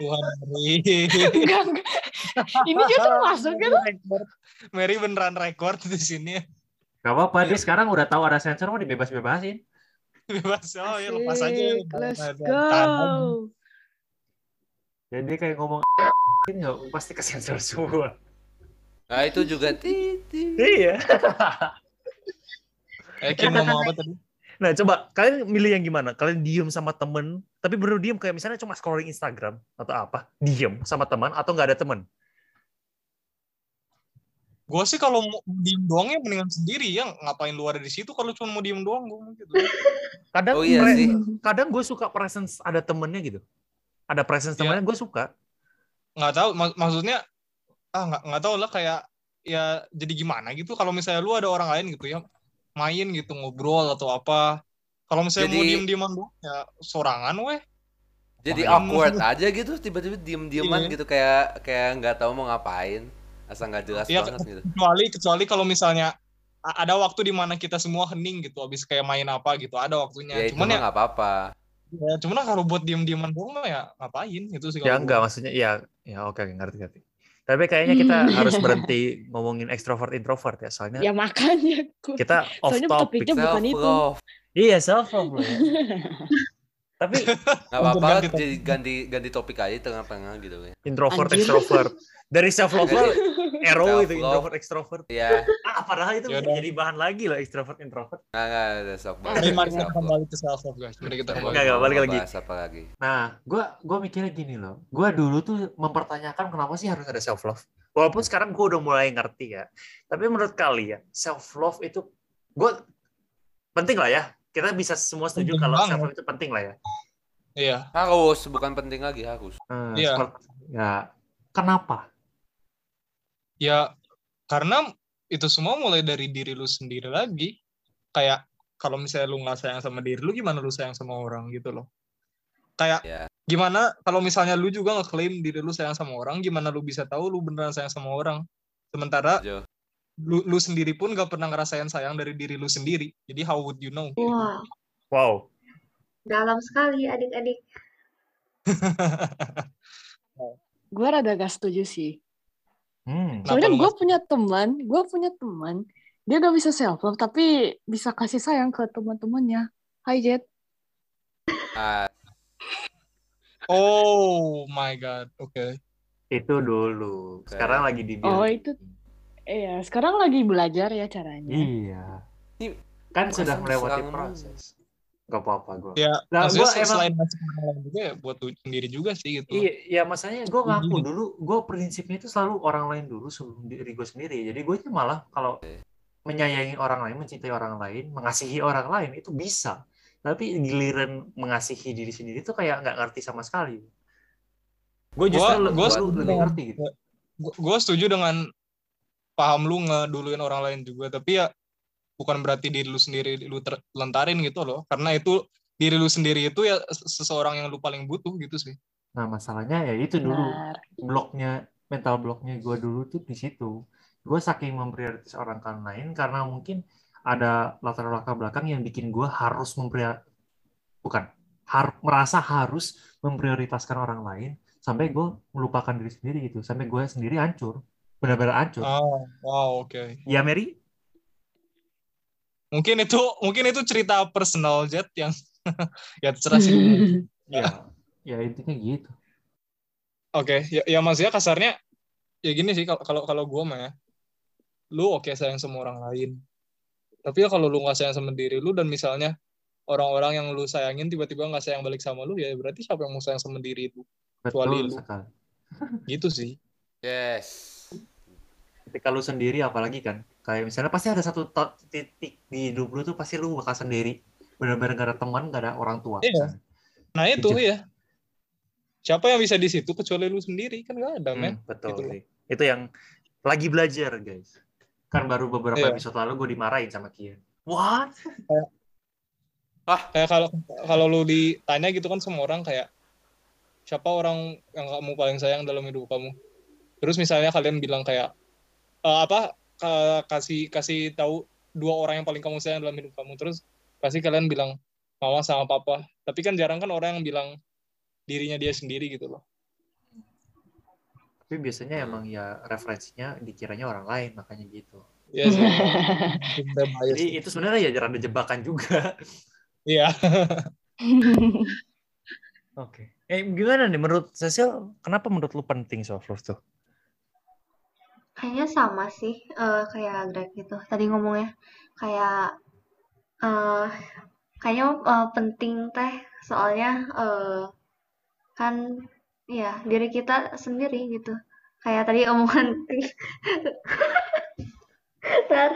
[SPEAKER 1] Ya Tuhan Mary.
[SPEAKER 3] Enggak, enggak. Ini juga termasuk gitu.
[SPEAKER 1] Mary beneran record di sini.
[SPEAKER 2] Gak apa-apa, dia sekarang udah tahu ada sensor mau dibebas-bebasin.
[SPEAKER 1] Bebas. Oh ya lepas aja.
[SPEAKER 3] Let's go.
[SPEAKER 2] Jadi kayak ngomong nggak pasti ke sensor semua.
[SPEAKER 4] Nah, itu juga titit.
[SPEAKER 2] Iya.
[SPEAKER 1] Eh, ngomong apa tadi?
[SPEAKER 2] Nah coba kalian milih yang gimana? Kalian diem sama temen, tapi bener diem kayak misalnya cuma scrolling Instagram atau apa? Diem sama teman atau nggak ada temen?
[SPEAKER 1] Gue sih kalau mau diem doang ya mendingan sendiri ya. Ngapain lu ada di situ kalau cuma mau diem doang gue gitu.
[SPEAKER 2] Kadang
[SPEAKER 4] Oh iya sih.
[SPEAKER 2] kadang gue suka presence ada temennya gitu. Ada presence
[SPEAKER 1] Iya.
[SPEAKER 2] temennya gue suka.
[SPEAKER 1] Nggak tahu mak- maksudnya ah nggak nggak tahu lah kayak ya jadi gimana gitu kalau misalnya lu ada orang lain gitu ya main gitu ngobrol atau apa. Kalau misalnya mau
[SPEAKER 4] Jadi-
[SPEAKER 1] diem-dieman doang ya sorangan weh.
[SPEAKER 4] Jadi
[SPEAKER 1] Main.
[SPEAKER 4] awkward aja gitu, tiba-tiba diem-dieman
[SPEAKER 1] Iya.
[SPEAKER 4] gitu kayak kayak nggak tahu mau ngapain. Asal nggak jelas
[SPEAKER 1] Iya,
[SPEAKER 4] banget gitu.
[SPEAKER 1] kecuali kecuali kalau misalnya ada waktu di mana kita semua hening gitu habis kayak main apa gitu ada waktunya
[SPEAKER 4] Ya
[SPEAKER 1] cuman ya,
[SPEAKER 4] nggak apa-apa.
[SPEAKER 1] ya cuman kalau buat diem dieman doang mah ya ngapain gitu sih
[SPEAKER 2] Ya enggak
[SPEAKER 1] gua.
[SPEAKER 2] maksudnya ya ya oke oke, ngerti ngerti. Tapi kayaknya kita harus berhenti ngomongin extrovert introvert ya, soalnya
[SPEAKER 3] ya makanya
[SPEAKER 2] kita off
[SPEAKER 3] Soalnya
[SPEAKER 2] topic.
[SPEAKER 3] topiknya bukan itu.
[SPEAKER 4] love.
[SPEAKER 2] Iya, self love loh ya. Tapi
[SPEAKER 4] Gak
[SPEAKER 1] Untuk
[SPEAKER 4] apa-apa,
[SPEAKER 1] ganti
[SPEAKER 4] ganti ganti topik aja tengah-tengah gitu ya.
[SPEAKER 2] introvert
[SPEAKER 3] Anjir.
[SPEAKER 2] extrovert. Dari self love arrow
[SPEAKER 4] Self
[SPEAKER 2] itu introvert extrovert.
[SPEAKER 4] Ya,
[SPEAKER 2] Ah, padahal itu bisa
[SPEAKER 1] Yaudah.
[SPEAKER 2] jadi bahan lagi loh extrovert introvert.
[SPEAKER 4] nggak nggak ada self love.
[SPEAKER 1] Mari mari kita kembali ke self love guys. Mari kita
[SPEAKER 4] Nggak,
[SPEAKER 1] kembali.
[SPEAKER 2] Nggak, nggak, balik lagi.
[SPEAKER 4] bahas apa lagi?
[SPEAKER 2] Nah, gua gua mikirnya gini loh. Gua dulu tuh mempertanyakan kenapa sih harus ada self love. Walaupun sekarang gua udah mulai ngerti ya. Tapi menurut kalian self love itu gua penting lah ya. Kita bisa semua setuju
[SPEAKER 1] Penting
[SPEAKER 2] kalau
[SPEAKER 1] banget.
[SPEAKER 2] self love itu penting lah ya.
[SPEAKER 1] Iya.
[SPEAKER 4] Harus, bukan penting lagi harus.
[SPEAKER 2] Hmm,
[SPEAKER 1] Iya.
[SPEAKER 2] seperti- ya. Kenapa?
[SPEAKER 1] Ya karena itu semua mulai dari diri lu sendiri lagi. Kayak kalau misalnya lu nggak sayang sama diri lu, gimana lu sayang sama orang gitu loh. Kayak
[SPEAKER 4] Ya.
[SPEAKER 1] gimana kalau misalnya lu juga ngeklaim diri lu sayang sama orang, gimana lu bisa tahu lu beneran sayang sama orang? Sementara
[SPEAKER 4] Jo.
[SPEAKER 1] Lu, lu sendiri pun gak pernah ngerasain sayang dari diri lu sendiri. Jadi how would you know?
[SPEAKER 5] Wah,
[SPEAKER 2] Wow.
[SPEAKER 5] dalam sekali adik-adik.
[SPEAKER 3] gue rada gak setuju sih.
[SPEAKER 2] Hmm.
[SPEAKER 3] Soalnya gue punya teman, gue punya teman, dia gak bisa self love tapi bisa kasih sayang ke teman-temannya. Hai Jet.
[SPEAKER 4] Ah,
[SPEAKER 1] Oh my god. Oke.
[SPEAKER 2] Itu dulu. Sekarang lagi di
[SPEAKER 3] Oh, itu- Iya, sekarang lagi belajar ya caranya.
[SPEAKER 2] Iya.
[SPEAKER 4] Ini
[SPEAKER 2] Kan
[SPEAKER 4] masa
[SPEAKER 2] sudah melewati
[SPEAKER 4] serang
[SPEAKER 2] proses. Gak apa-apa gue.
[SPEAKER 1] Ya,
[SPEAKER 2] Nah, gua emang-
[SPEAKER 1] selain orang lain juga ya buat sendiri juga sih gitu.
[SPEAKER 2] Iya, ya masanya gue ngaku
[SPEAKER 1] Iya.
[SPEAKER 2] dulu, gue prinsipnya itu selalu orang lain dulu sebelum diri gue sendiri. Jadi gue malah kalau menyayangi orang lain, mencintai orang lain, mengasihi orang lain itu bisa. Tapi giliran mengasihi diri sendiri itu kayak nggak ngerti sama sekali. Gue justru
[SPEAKER 1] Gua-
[SPEAKER 2] le-
[SPEAKER 1] gua
[SPEAKER 2] gua lebih ngerti gitu.
[SPEAKER 1] gue setuju dengan paham lu ngeduluin orang lain juga. Tapi ya bukan berarti diri lu sendiri lu terlentarin gitu loh. Karena itu diri lu sendiri itu ya seseorang yang lu paling butuh gitu sih.
[SPEAKER 2] Nah masalahnya ya itu dulu.
[SPEAKER 3] Benar.
[SPEAKER 2] bloknya mental bloknya gue dulu tuh di situ. Gue saking memprioritas orang kan lain karena mungkin ada latar belakang belakang yang bikin gue harus memprior bukan har merasa harus memprioritaskan orang lain sampai gue melupakan diri sendiri gitu. Sampai gue sendiri hancur benar-benar hancur.
[SPEAKER 1] oh wow oke
[SPEAKER 2] Ya Mary?
[SPEAKER 1] mungkin itu mungkin itu cerita personal jet yang ya terserah sih
[SPEAKER 2] Ya, ya intinya gitu.
[SPEAKER 1] Oke, ya, ya maksudnya kasarnya ya gini sih kalau kalau kalau gue mah ya, lu oke sayang sama orang lain, tapi ya kalau lu nggak sayang sama diri lu dan misalnya orang-orang yang lu sayangin tiba-tiba nggak sayang balik sama lu ya berarti siapa yang mau sayang sama diri itu Kecuali
[SPEAKER 2] Betul
[SPEAKER 1] lu.
[SPEAKER 2] sekali.
[SPEAKER 1] gitu sih.
[SPEAKER 4] yes.
[SPEAKER 2] Ketika lu sendiri apalagi kan, kayak misalnya pasti ada satu titik di hidup lu tuh pasti lu bakal sendiri. Benar-benar gak ada teman, gak ada orang tua.
[SPEAKER 1] Iya. Nah itu
[SPEAKER 2] Setuju.
[SPEAKER 1] ya. Siapa yang bisa di situ kecuali lu sendiri kan nggak ada men.
[SPEAKER 2] Hmm, betul
[SPEAKER 1] Gitu
[SPEAKER 2] sih. Itu yang lagi belajar, guys. Kan baru beberapa
[SPEAKER 1] Iya.
[SPEAKER 2] episode lalu gue dimarahin sama Kian. What?
[SPEAKER 1] Kayak kalau kalau lu ditanya gitu kan semua orang kayak siapa orang yang kamu paling sayang dalam hidup kamu. Terus misalnya kalian bilang kayak eh, apa ka- kasih kasih tahu dua orang yang paling kamu sayang dalam hidup kamu. Terus pasti kalian bilang mama sama papa. Tapi kan jarang kan orang yang bilang dirinya dia sendiri gitu loh.
[SPEAKER 2] Tapi biasanya emang ya referensinya dikiranya orang lain, makanya gitu.
[SPEAKER 1] Iya sih. Kita bias.
[SPEAKER 2] Jadi itu sebenarnya ya rada jebakan juga.
[SPEAKER 1] Iya.
[SPEAKER 2] Oke. Eh gimana nih menurut Cecil, kenapa menurut lu penting self love tuh?
[SPEAKER 5] Kayaknya sama sih, eh, kayak Greg gitu. Tadi ngomongnya kayak eh kayaknya eh, penting teh, soalnya eh, kan ya diri kita sendiri gitu. Kayak tadi omongan Ntar,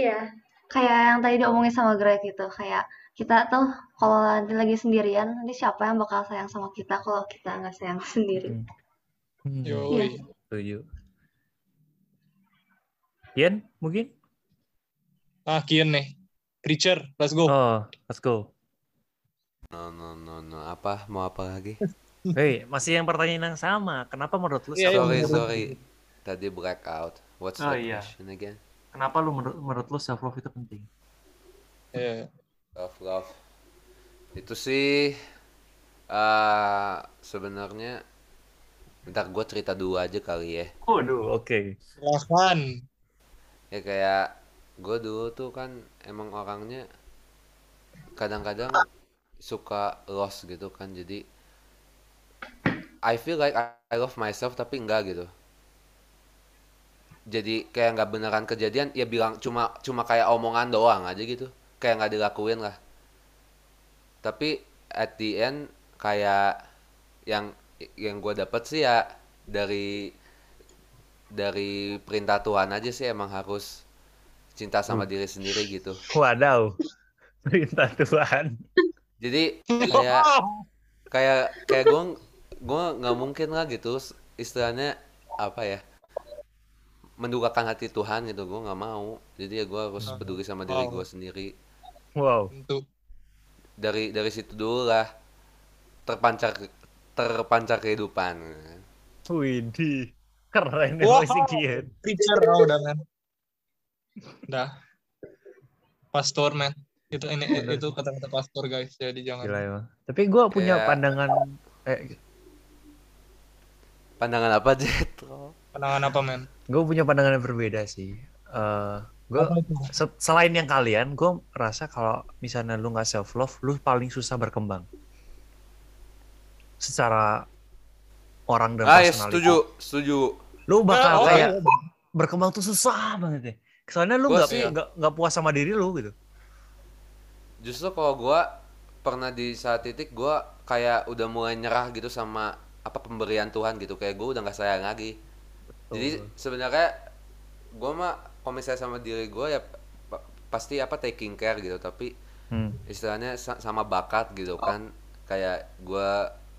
[SPEAKER 5] iya, kayak yang tadi diomongin sama Greg gitu, kayak kita tuh kalau nanti lagi sendirian, nanti siapa yang bakal sayang sama kita kalau kita nggak sayang sendiri.
[SPEAKER 2] Hmm.
[SPEAKER 1] Yoi.
[SPEAKER 2] Setuju. Kian mungkin?
[SPEAKER 1] Ah, Kian nih. Preacher, let's go.
[SPEAKER 2] Oh, let's go.
[SPEAKER 4] No no no no. Apa? Mau apa lagi?
[SPEAKER 2] Hei, masih yang pertanyaan yang sama. Kenapa menurut lu
[SPEAKER 1] Iya, iya,
[SPEAKER 2] self
[SPEAKER 4] Sorry sorry. Tadi blackout. What's
[SPEAKER 2] Oh,
[SPEAKER 4] the
[SPEAKER 2] iya.
[SPEAKER 4] question again?
[SPEAKER 2] Kenapa lu menurut, menurut lu self love itu penting?
[SPEAKER 1] Iya.
[SPEAKER 4] Love love. Itu sih eh sebenarnya bentar gue cerita dulu aja kali ya.
[SPEAKER 2] Waduh, oke.
[SPEAKER 1] Silahkan.
[SPEAKER 4] ya kayak gue dulu tuh kan emang orangnya kadang-kadang suka lost gitu kan. Jadi I feel like I I love myself tapi enggak gitu. Jadi kayak nggak beneran kejadian ya bilang cuma cuma kayak omongan doang aja gitu. Kayak nggak dilakuin lah. Tapi at the end kayak yang yang gue dapet sih ya dari dari perintah Tuhan aja sih emang harus cinta sama diri sendiri gitu
[SPEAKER 2] Wadaw. Perintah Tuhan.
[SPEAKER 4] jadi kayak kayak kayak gue gue nggak mungkin lah gitu istilahnya apa ya mendukakan hati Tuhan gitu gue nggak mau jadi ya gue harus peduli sama diri gue sendiri
[SPEAKER 2] Wow.
[SPEAKER 4] Dari dari situ dulu lah terpancar terpancar kehidupan
[SPEAKER 2] Widih. Keren ya
[SPEAKER 1] Wow.
[SPEAKER 2] masih kian.
[SPEAKER 1] Preacher oh, udah men. Udah. Pastor men. Itu ini
[SPEAKER 2] Bener.
[SPEAKER 1] itu kata-kata pastor guys. Jadi jangan.
[SPEAKER 2] Gila emang. Tapi gue punya
[SPEAKER 4] Kayak-
[SPEAKER 2] pandangan eh,
[SPEAKER 4] pandangan apa Jetro
[SPEAKER 1] Pandangan apa men?
[SPEAKER 2] gue punya pandangan yang berbeda sih. Eh gue selain yang kalian, gue rasa kalau misalnya lu nggak self love, lu paling susah berkembang. Secara orang dan
[SPEAKER 4] ah ya setuju setuju.
[SPEAKER 2] Lu bakal
[SPEAKER 1] Oh,
[SPEAKER 2] kayak
[SPEAKER 1] iya.
[SPEAKER 2] berkembang tuh susah banget deh. Soalnya lu
[SPEAKER 4] Gua
[SPEAKER 2] nggak
[SPEAKER 4] sih-
[SPEAKER 2] nggak nggak puas sama diri lu gitu.
[SPEAKER 4] justru kalau gue pernah di saat titik gue kayak udah mulai nyerah gitu sama apa pemberian Tuhan gitu. Kayak gue udah nggak sayang lagi. Jadi sebenarnya gue mah kalau misalnya sama diri gue ya pa- pasti apa taking care gitu. Tapi
[SPEAKER 2] Hmm.
[SPEAKER 4] istilahnya sa- sama bakat gitu kan. Kayak gue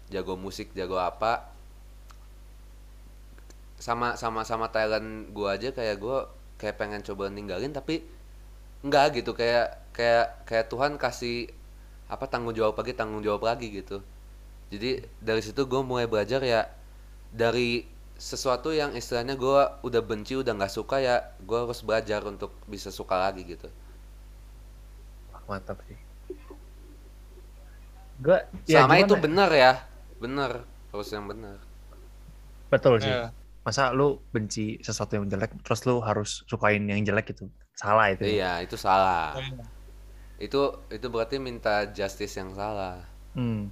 [SPEAKER 4] jago musik jago apa. Sama sama sama talent gue aja kayak gue kayak pengen coba ninggalin tapi enggak gitu. Kayak kayak kayak Tuhan kasih apa tanggung jawab lagi tanggung jawab lagi gitu. Jadi dari situ gue mulai belajar ya dari sesuatu yang istilahnya gue udah benci udah nggak suka ya gue harus belajar untuk bisa suka lagi gitu.
[SPEAKER 2] Wah, mantap sih. Gue
[SPEAKER 4] sama itu benar ya benar harus yang benar
[SPEAKER 2] betul sih.
[SPEAKER 1] Ya.
[SPEAKER 2] Masa lu benci sesuatu yang jelek, terus lu harus sukain yang jelek itu salah itu.
[SPEAKER 4] iya itu salah
[SPEAKER 1] Iya.
[SPEAKER 4] itu itu berarti minta justice yang salah
[SPEAKER 2] Hmm.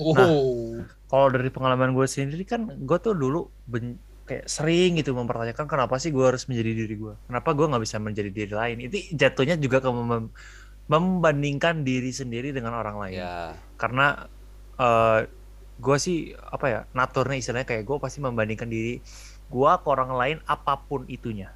[SPEAKER 1] Oh.
[SPEAKER 2] Kalau dari pengalaman gue sendiri kan, gue tuh dulu ben- kayak sering gitu mempertanyakan kenapa sih gue harus menjadi diri gue, kenapa gue nggak bisa menjadi diri lain. Itu jatuhnya juga ke mem- membandingkan diri sendiri dengan orang lain.
[SPEAKER 4] ya
[SPEAKER 2] Karena eh gue sih apa ya, naturnya istilahnya kayak gue pasti membandingkan diri gue ke orang lain apa pun
[SPEAKER 4] itunya.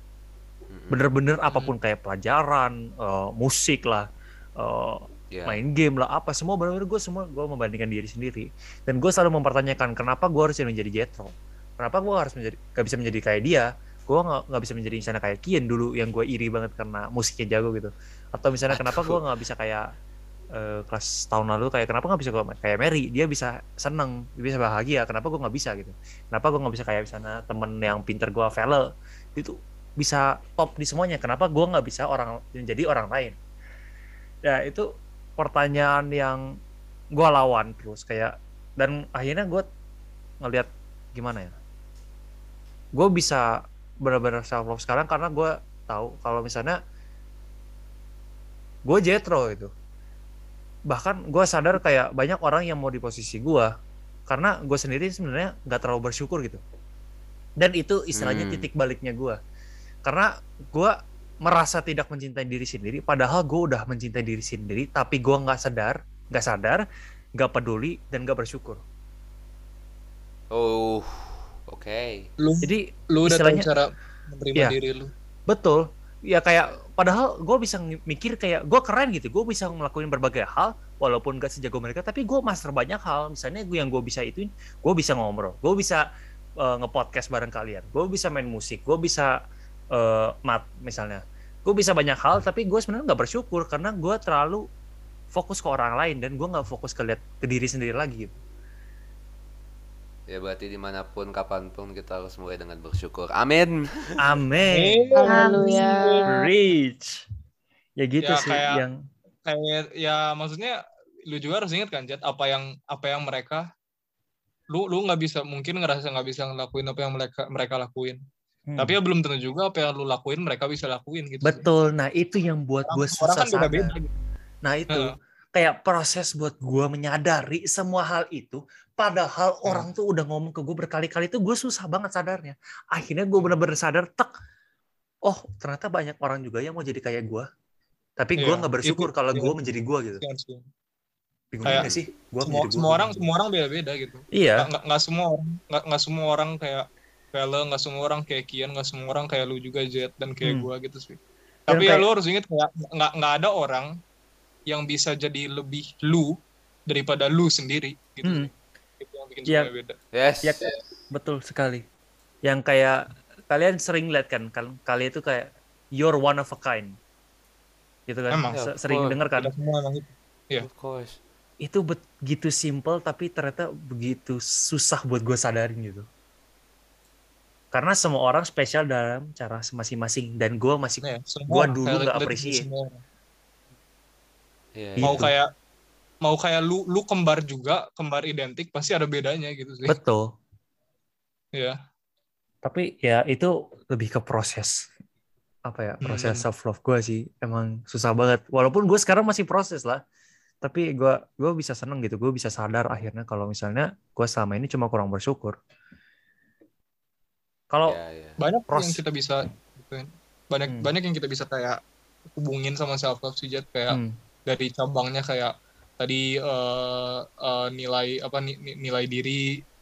[SPEAKER 2] Bener-bener apa pun kayak pelajaran, eh, musik lah, eh,
[SPEAKER 4] ya
[SPEAKER 2] main game lah apa semua benar-benar gue semua gue membandingkan diri sendiri. Dan gue selalu mempertanyakan kenapa gue harus menjadi Jetro? Kenapa gue harus menjadi gak bisa menjadi kayak dia? Gue nggak bisa menjadi misalnya kayak Kian dulu yang gue iri banget karena musiknya jago gitu. Atau misalnya kenapa gue nggak bisa kayak eh, kelas tahun lalu kayak kenapa nggak bisa gue kayak Mary dia bisa seneng dia bisa bahagia kenapa gue nggak bisa? gitu. Kenapa gue nggak bisa kayak misalnya temen yang pinter gue Vele? Itu bisa top di semuanya kenapa gue nggak bisa orang menjadi orang lain? Ya itu pertanyaan yang gue lawan terus kayak dan akhirnya gue ngelihat gimana ya? Gue bisa benar-benar self love sekarang karena gue tahu kalau misalnya gue jetro itu bahkan gue sadar kayak banyak orang yang mau di posisi gue karena gue sendiri sebenarnya nggak terlalu bersyukur gitu dan itu istilahnya
[SPEAKER 4] Hmm.
[SPEAKER 2] titik baliknya gue karena gue merasa tidak mencintai diri sendiri padahal gue udah mencintai diri sendiri tapi gue nggak sadar nggak sadar nggak peduli dan nggak bersyukur
[SPEAKER 4] oh oke
[SPEAKER 1] Lu
[SPEAKER 2] jadi
[SPEAKER 1] lu udah tahu
[SPEAKER 2] istilahnya-
[SPEAKER 1] cara menerima
[SPEAKER 2] Iya.
[SPEAKER 1] diri lu.
[SPEAKER 2] betul ya kayak padahal gue bisa mikir kayak gue keren gitu. Gue bisa ngelakuin berbagai hal walaupun gak sejago mereka tapi gue master banyak hal. Misalnya gue yang gue bisa ituin gue bisa ngobrol gue bisa uh, ngepodcast bareng kalian gue bisa main musik gue bisa uh, mat misalnya. Gue bisa banyak hal tapi gue sebenarnya nggak bersyukur karena gue terlalu fokus ke orang lain dan gue nggak fokus ke lihat ke diri sendiri lagi gitu.
[SPEAKER 4] Ya berarti di mana pun kapan pun kita harus mulai dengan bersyukur amin
[SPEAKER 2] amin
[SPEAKER 3] Haleluya.
[SPEAKER 2] rich ya gitu
[SPEAKER 1] Ya,
[SPEAKER 2] sih
[SPEAKER 1] kayak-
[SPEAKER 2] yang
[SPEAKER 1] Kayak ya maksudnya lu juga harus ingat kan Jet apa yang apa yang mereka lu lu nggak bisa mungkin ngerasa nggak bisa ngelakuin apa yang mereka mereka lakuin
[SPEAKER 2] Hmm.
[SPEAKER 1] tapi ya belum tentu juga apa yang lu lakuin mereka bisa lakuin gitu sih.
[SPEAKER 2] betul. Nah, itu yang buat gue
[SPEAKER 1] orang
[SPEAKER 2] susah
[SPEAKER 1] kan
[SPEAKER 2] sadar.
[SPEAKER 1] beda-beda gitu.
[SPEAKER 2] Nah, itu
[SPEAKER 1] Heeh.
[SPEAKER 2] Kayak proses buat gue menyadari semua hal itu padahal
[SPEAKER 1] Hmm.
[SPEAKER 2] orang tuh udah ngomong ke gue berkali-kali itu gue susah banget sadarnya akhirnya gue bener-bener sadar tek oh ternyata banyak orang juga yang mau jadi kayak gue tapi gue
[SPEAKER 1] Iya,
[SPEAKER 2] nggak bersyukur
[SPEAKER 1] itu-
[SPEAKER 2] kalau
[SPEAKER 1] iya.
[SPEAKER 2] gue menjadi gue gitu
[SPEAKER 1] sih.
[SPEAKER 2] bingung
[SPEAKER 1] Kayak
[SPEAKER 2] gak sih gue
[SPEAKER 1] semua, semua orang semua orang beda-beda gitu
[SPEAKER 2] iya
[SPEAKER 1] nggak semua orang nggak nggak semua orang kayak kayak lo nggak semua orang kayak Kian nggak semua orang kayak lu juga Jet dan kayak
[SPEAKER 2] Hmm.
[SPEAKER 1] gua gitu sih
[SPEAKER 2] Dan
[SPEAKER 1] tapi ya
[SPEAKER 2] kayak-
[SPEAKER 1] lu harus inget kayak nggak nggak ada orang yang bisa jadi lebih lu daripada lu sendiri gitu
[SPEAKER 2] Hmm.
[SPEAKER 1] itu yang bikin
[SPEAKER 2] Iya.
[SPEAKER 1] semuanya beda
[SPEAKER 4] Yes.
[SPEAKER 2] Ya, betul sekali yang kayak kalian sering lihat kan kal- kalian itu kayak you're one of a kind gitu kan
[SPEAKER 1] Emang.
[SPEAKER 2] Se-
[SPEAKER 4] Ya,
[SPEAKER 2] sering denger kan
[SPEAKER 1] semua emang itu Iya.
[SPEAKER 4] Of course.
[SPEAKER 2] itu begitu simple tapi ternyata begitu susah buat gue sadarin gitu karena semua orang spesial dalam cara masing-masing dan gue masih
[SPEAKER 1] semua
[SPEAKER 2] Gua
[SPEAKER 1] orang,
[SPEAKER 2] dulu nggak
[SPEAKER 1] literally orang.
[SPEAKER 4] Iya.
[SPEAKER 1] mau
[SPEAKER 2] Gitu.
[SPEAKER 1] kayak mau kayak lu lu kembar juga kembar identik pasti ada bedanya gitu sih
[SPEAKER 2] betul
[SPEAKER 1] ya
[SPEAKER 2] tapi ya itu lebih ke proses apa ya
[SPEAKER 1] Hmm,
[SPEAKER 2] proses
[SPEAKER 1] bener.
[SPEAKER 2] self love gue sih emang susah banget walaupun gue sekarang masih proses lah tapi gue gue bisa seneng gitu gue bisa sadar akhirnya kalau misalnya gue selama ini cuma kurang bersyukur kalau
[SPEAKER 4] Iya, iya.
[SPEAKER 1] banyak
[SPEAKER 2] Pros.
[SPEAKER 1] yang kita bisa gituin. banyak
[SPEAKER 2] Hmm.
[SPEAKER 1] banyak yang kita bisa kayak hubungin sama self love sih Jet. kayak
[SPEAKER 2] hmm,
[SPEAKER 1] dari cabangnya kayak tadi eh, eh, nilai apa ni- ni- nilai diri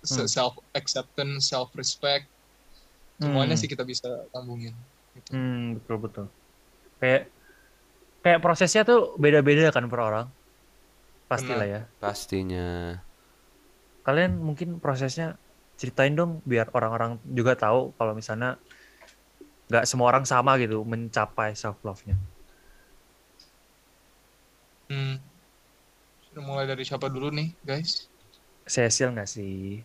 [SPEAKER 2] Hmm.
[SPEAKER 1] self acceptance self respect semuanya
[SPEAKER 2] hmm,
[SPEAKER 1] sih kita bisa sambungin gitu.
[SPEAKER 2] hmm, betul betul kayak kayak prosesnya tuh beda-beda kan per orang pastilah ya
[SPEAKER 4] Pastinya.
[SPEAKER 2] kalian mungkin prosesnya ceritain dong biar orang-orang juga tahu kalau misalnya nggak semua orang sama gitu mencapai self love-nya.
[SPEAKER 1] Hmm. Sudah mulai dari siapa dulu nih guys
[SPEAKER 2] Cecil nggak sih?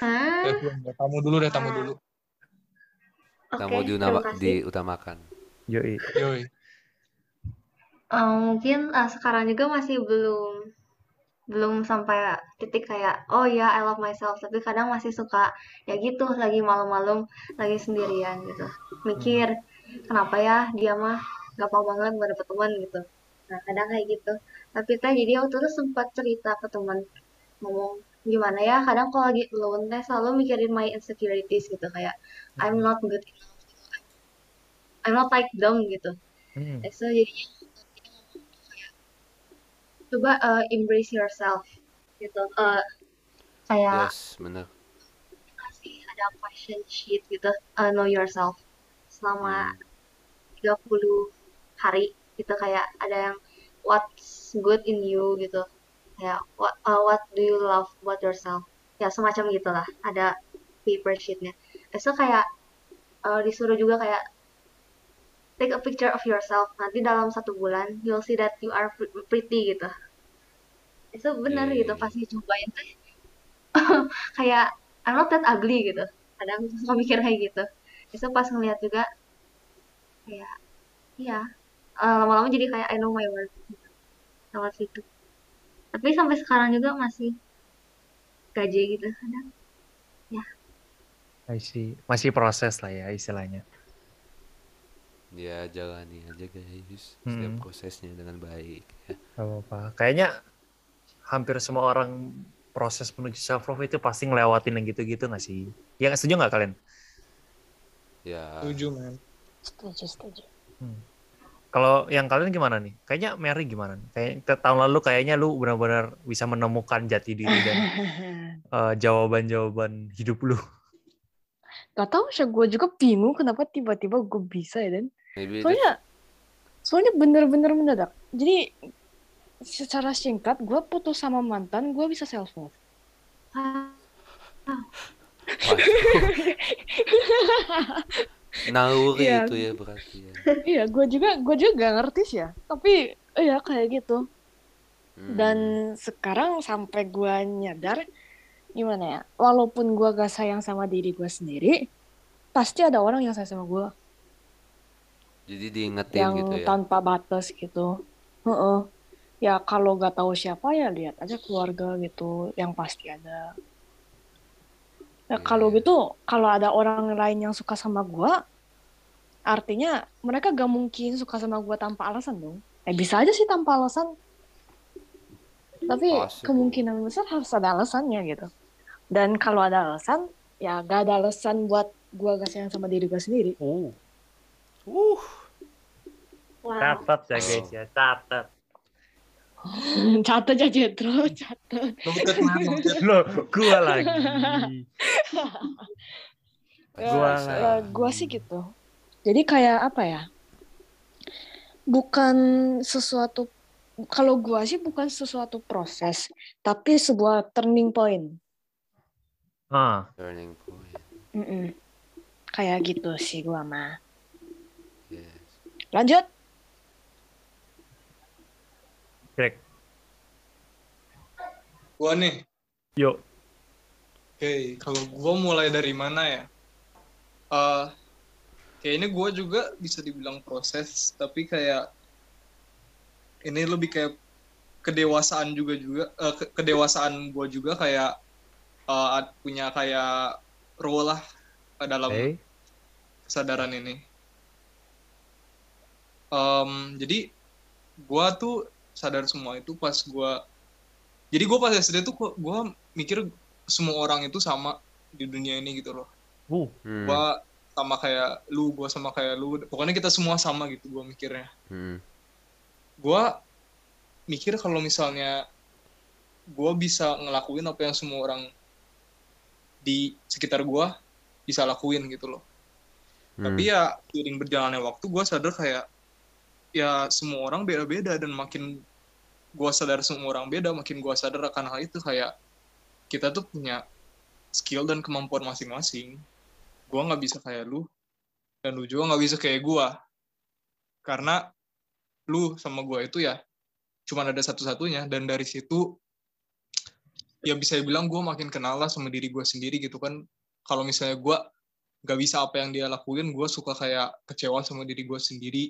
[SPEAKER 5] Hah?
[SPEAKER 1] Tamu dulu deh tamu dulu
[SPEAKER 5] Oke,
[SPEAKER 4] Tamu diutama- diutamakan.
[SPEAKER 2] Yoi.
[SPEAKER 1] Yoi.
[SPEAKER 5] Eh, mungkin eh, sekarang juga masih belum belum sampai titik kayak oh ya I love myself tapi kadang masih suka ya gitu lagi malam-malam lagi sendirian gitu mikir kenapa ya dia mah gampang banget gak dapet teman gitu nah kadang kayak gitu. Tapi teh jadi waktu itu sempat cerita ke teman ngomong gimana ya kadang kalau lagi alone teh selalu mikirin my insecurities gitu. Kayak I'm not good enough. I'm not like them gitu.
[SPEAKER 2] Hmm.
[SPEAKER 5] so jadinya coba uh, embrace yourself gitu. Uh, kayak
[SPEAKER 4] Yes, bener.
[SPEAKER 5] kasih ada question sheet gitu uh, know yourself. Selama
[SPEAKER 4] Hmm.
[SPEAKER 5] 30 hari gitu kayak ada yang what's good in you? gitu. Kayak what uh, what do you love about yourself? Ya semacam gitulah ada paper sheetnya. Itu kayak uh, disuruh juga kayak take a picture of yourself. Nanti dalam satu bulan you'll see that you are pre- pretty gitu. Itu benar gitu
[SPEAKER 4] Yeay.
[SPEAKER 5] pas dicobain teh kayak I'm not that ugly gitu. Kadang suka mikir kayak gitu. Itu pas ngeliat juga kayak iya eh, lama-lama jadi kayak I know my worth gitu. lewat situ tapi sampai sekarang juga masih gaje gitu kadang
[SPEAKER 2] I see. Masih proses lah ya istilahnya.
[SPEAKER 4] Ya jalani aja guys setiap
[SPEAKER 2] Hmm.
[SPEAKER 4] prosesnya dengan baik ya.
[SPEAKER 2] Gak apa-apa. Kayaknya hampir semua orang proses menuju self love itu pasti ngelewatin yang gitu-gitu nggak sih? Ya setuju nggak kalian?
[SPEAKER 4] Ya
[SPEAKER 1] Setuju, men.
[SPEAKER 3] Setuju, setuju.
[SPEAKER 2] Kalau yang kalian gimana nih? Kayaknya Mary gimana? nih? Kayak tahun lalu kayaknya lu benar-benar bisa menemukan jati diri dan eh, jawaban-jawaban hidup lu.
[SPEAKER 3] Gak tau sih, gue juga bingung kenapa tiba-tiba gue bisa ya, Dan. Soalnya, soalnya bener-bener mendadak. Jadi, secara singkat, gue putus sama mantan, gue bisa self love.
[SPEAKER 5] Ah,
[SPEAKER 4] naluri
[SPEAKER 3] Iya.
[SPEAKER 4] itu ya berarti ya.
[SPEAKER 3] iya, gue juga, gue juga ngerti sih ya. Tapi, iya kayak gitu.
[SPEAKER 4] Hmm.
[SPEAKER 3] Dan sekarang sampai gue nyadar, gimana ya, walaupun gue gak sayang sama diri gue sendiri, pasti ada orang yang sayang sama gue.
[SPEAKER 4] jadi diingetin
[SPEAKER 3] yang
[SPEAKER 4] gitu ya.
[SPEAKER 3] tanpa batas gitu. Heeh. Ya kalau gak tahu siapa ya lihat aja keluarga gitu, yang pasti ada.
[SPEAKER 4] Iya,
[SPEAKER 3] kalau gitu, kalau ada orang lain yang suka sama gua, artinya mereka gak mungkin suka sama gua tanpa alasan dong. Eh bisa aja sih tanpa alasan. Tapi kemungkinan besar harus ada alasannya gitu. Dan kalau ada alasan, ya gak ada alasan buat gua gak sayang sama diri gua sendiri.
[SPEAKER 2] Uh. Uh.
[SPEAKER 5] Wow.
[SPEAKER 2] Catat ya guys ya, catat.
[SPEAKER 3] catat aja Jetro,
[SPEAKER 1] noted.
[SPEAKER 2] Loh, gua lagi.
[SPEAKER 3] Ya,
[SPEAKER 2] Gua
[SPEAKER 3] ya, gua sih gitu. Jadi kayak apa ya? Bukan sesuatu kalau gua sih bukan sesuatu proses, tapi sebuah turning point.
[SPEAKER 2] Ah,
[SPEAKER 4] Turning point.
[SPEAKER 3] Mm-mm. Kayak gitu sih gua mah.
[SPEAKER 4] Yes.
[SPEAKER 3] Lanjut.
[SPEAKER 2] Greg.
[SPEAKER 1] Gua nih,
[SPEAKER 2] Yuk.
[SPEAKER 1] Oke, kalau gue mulai dari mana ya? Eh, kayaknya gue juga bisa dibilang proses, tapi kayak ini lebih kayak kedewasaan juga juga ke- kedewasaan gue juga kayak ad- punya kayak role lah dalam
[SPEAKER 2] Oke.
[SPEAKER 1] kesadaran ini. Em, jadi gue tuh sadar semua itu pas gue jadi gue pas SD tuh gue mikir semua orang itu sama di dunia ini gitu loh
[SPEAKER 2] Uh,
[SPEAKER 4] Hmm.
[SPEAKER 1] gue sama kayak lu gue sama kayak lu pokoknya kita semua sama gitu gue mikirnya
[SPEAKER 4] Hmm.
[SPEAKER 1] gue mikir kalau misalnya gue bisa ngelakuin apa yang semua orang di sekitar gue bisa lakuin gitu loh
[SPEAKER 4] Hmm.
[SPEAKER 1] tapi ya seiring berjalannya waktu gue sadar kayak ya semua orang beda-beda dan makin gue sadar semua orang beda makin gue sadar akan hal itu kayak kita tuh punya skill dan kemampuan masing-masing. Gue nggak bisa kayak lu dan lu juga nggak bisa kayak gue karena lu sama gue itu ya cuman ada satu-satunya dan dari situ ya bisa bilang gue makin kenal lah sama diri gue sendiri gitu kan. Kalau misalnya gue gak bisa apa yang dia lakuin gue suka kayak kecewa sama diri gue sendiri.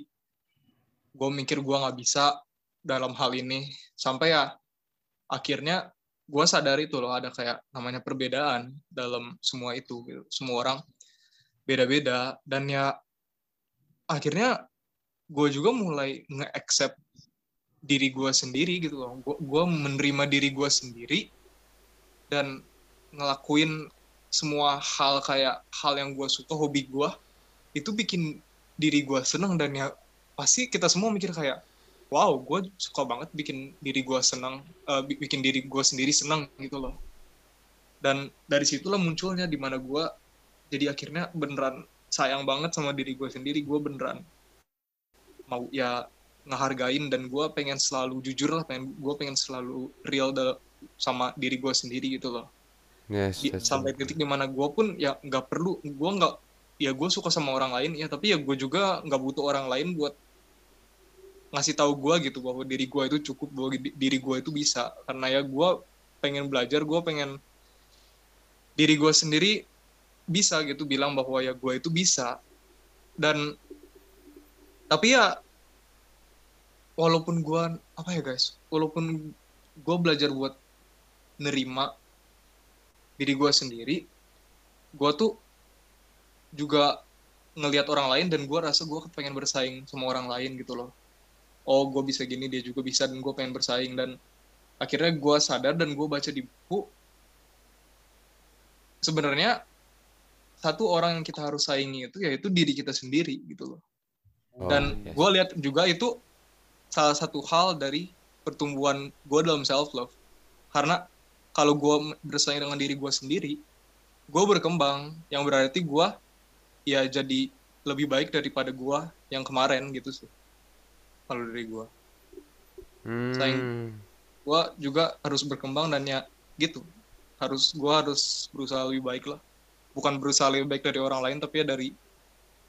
[SPEAKER 1] Gue mikir gue nggak bisa dalam hal ini sampai ya akhirnya gue sadar itu loh ada kayak namanya perbedaan dalam semua itu gitu. semua orang beda-beda dan ya akhirnya gue juga mulai nge-accept diri gue sendiri gitu loh gue menerima diri gue sendiri dan ngelakuin semua hal kayak hal yang gue suka hobi gue itu bikin diri gue seneng dan ya pasti kita semua mikir kayak wow gue suka banget bikin diri gue senang bi- bikin diri gue sendiri senang gitu loh. Dan dari situlah munculnya di mana gue jadi akhirnya beneran sayang banget sama diri gue sendiri. Gue beneran mau ya ngehargain dan gue pengen selalu jujur lah pengen gue pengen selalu real da- sama diri gue sendiri gitu loh.
[SPEAKER 4] Yes,
[SPEAKER 1] di- sampai titik di mana gue pun ya nggak perlu gue nggak ya gue suka sama orang lain ya tapi ya gue juga nggak butuh orang lain buat ngasih tahu gue gitu bahwa diri gue itu cukup bahwa di- diri gue itu bisa. Karena ya gue pengen belajar gue pengen diri gue sendiri bisa gitu bilang bahwa ya gue itu bisa. Dan tapi ya walaupun gue apa ya guys walaupun gue belajar buat nerima diri gue sendiri gue tuh juga ngelihat orang lain dan gue rasa gue pengen bersaing sama orang lain gitu loh oh gue bisa gini dia juga bisa dan gue pengen bersaing. Dan akhirnya gue sadar dan gue baca di buku sebenarnya satu orang yang kita harus saingi itu yaitu diri kita sendiri gitu loh.
[SPEAKER 4] Oh,
[SPEAKER 1] dan
[SPEAKER 4] yes.
[SPEAKER 1] gue lihat juga itu salah satu hal dari pertumbuhan gue dalam self love karena kalau gue bersaing dengan diri gue sendiri gue berkembang yang berarti gue ya jadi lebih baik daripada gue yang kemarin gitu sih kalau dari gue sayang.
[SPEAKER 4] Hmm.
[SPEAKER 1] gue juga harus berkembang dan ya gitu harus gue harus berusaha lebih baik lah bukan berusaha lebih baik dari orang lain tapi ya dari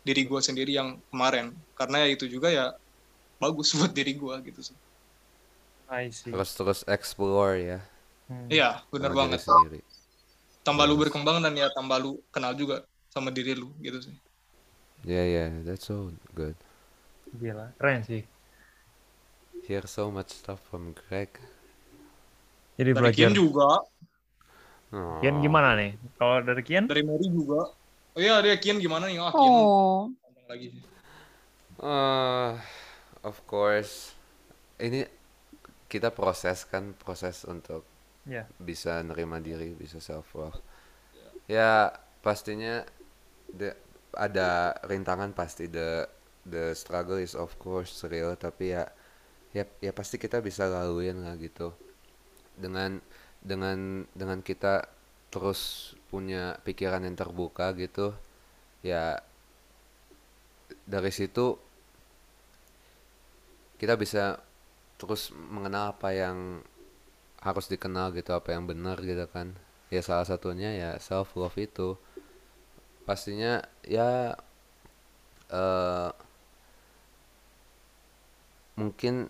[SPEAKER 1] diri gue sendiri yang kemarin karena ya itu juga ya bagus buat diri gue gitu sih
[SPEAKER 2] I see.
[SPEAKER 4] Terus terus explore ya.
[SPEAKER 2] Hmm.
[SPEAKER 1] iya benar
[SPEAKER 4] sama diri
[SPEAKER 1] banget
[SPEAKER 4] sendiri.
[SPEAKER 1] tambah lu
[SPEAKER 4] Bagus.
[SPEAKER 1] berkembang dan ya tambah lu kenal juga sama diri lu gitu sih
[SPEAKER 4] Yeah, yeah, that's so good.
[SPEAKER 2] Gila, keren sih.
[SPEAKER 4] Hear so much stuff from Greg.
[SPEAKER 2] Jadi
[SPEAKER 1] dari
[SPEAKER 2] belajar
[SPEAKER 1] Kian juga
[SPEAKER 4] Oh.
[SPEAKER 2] Kian gimana nih? Kalau dari Kian?
[SPEAKER 1] Dari Mary juga. Oh iya, dia Kian gimana nih? Ah, Kian
[SPEAKER 3] Oh,
[SPEAKER 1] ngomong lagi.
[SPEAKER 4] Eh, of course, ini kita proses kan proses untuk
[SPEAKER 2] Ya.
[SPEAKER 4] bisa nerima diri, bisa self love. Ya pastinya the- ada rintangan pasti the the struggle is of course real tapi ya ya ya pasti kita bisa laluin lah gitu. Dengan dengan dengan kita terus punya pikiran yang terbuka gitu ya dari situ kita bisa terus mengenal apa yang harus dikenal gitu apa yang benar gitu kan. Ya salah satunya ya self love itu. Pastinya ya eh mungkin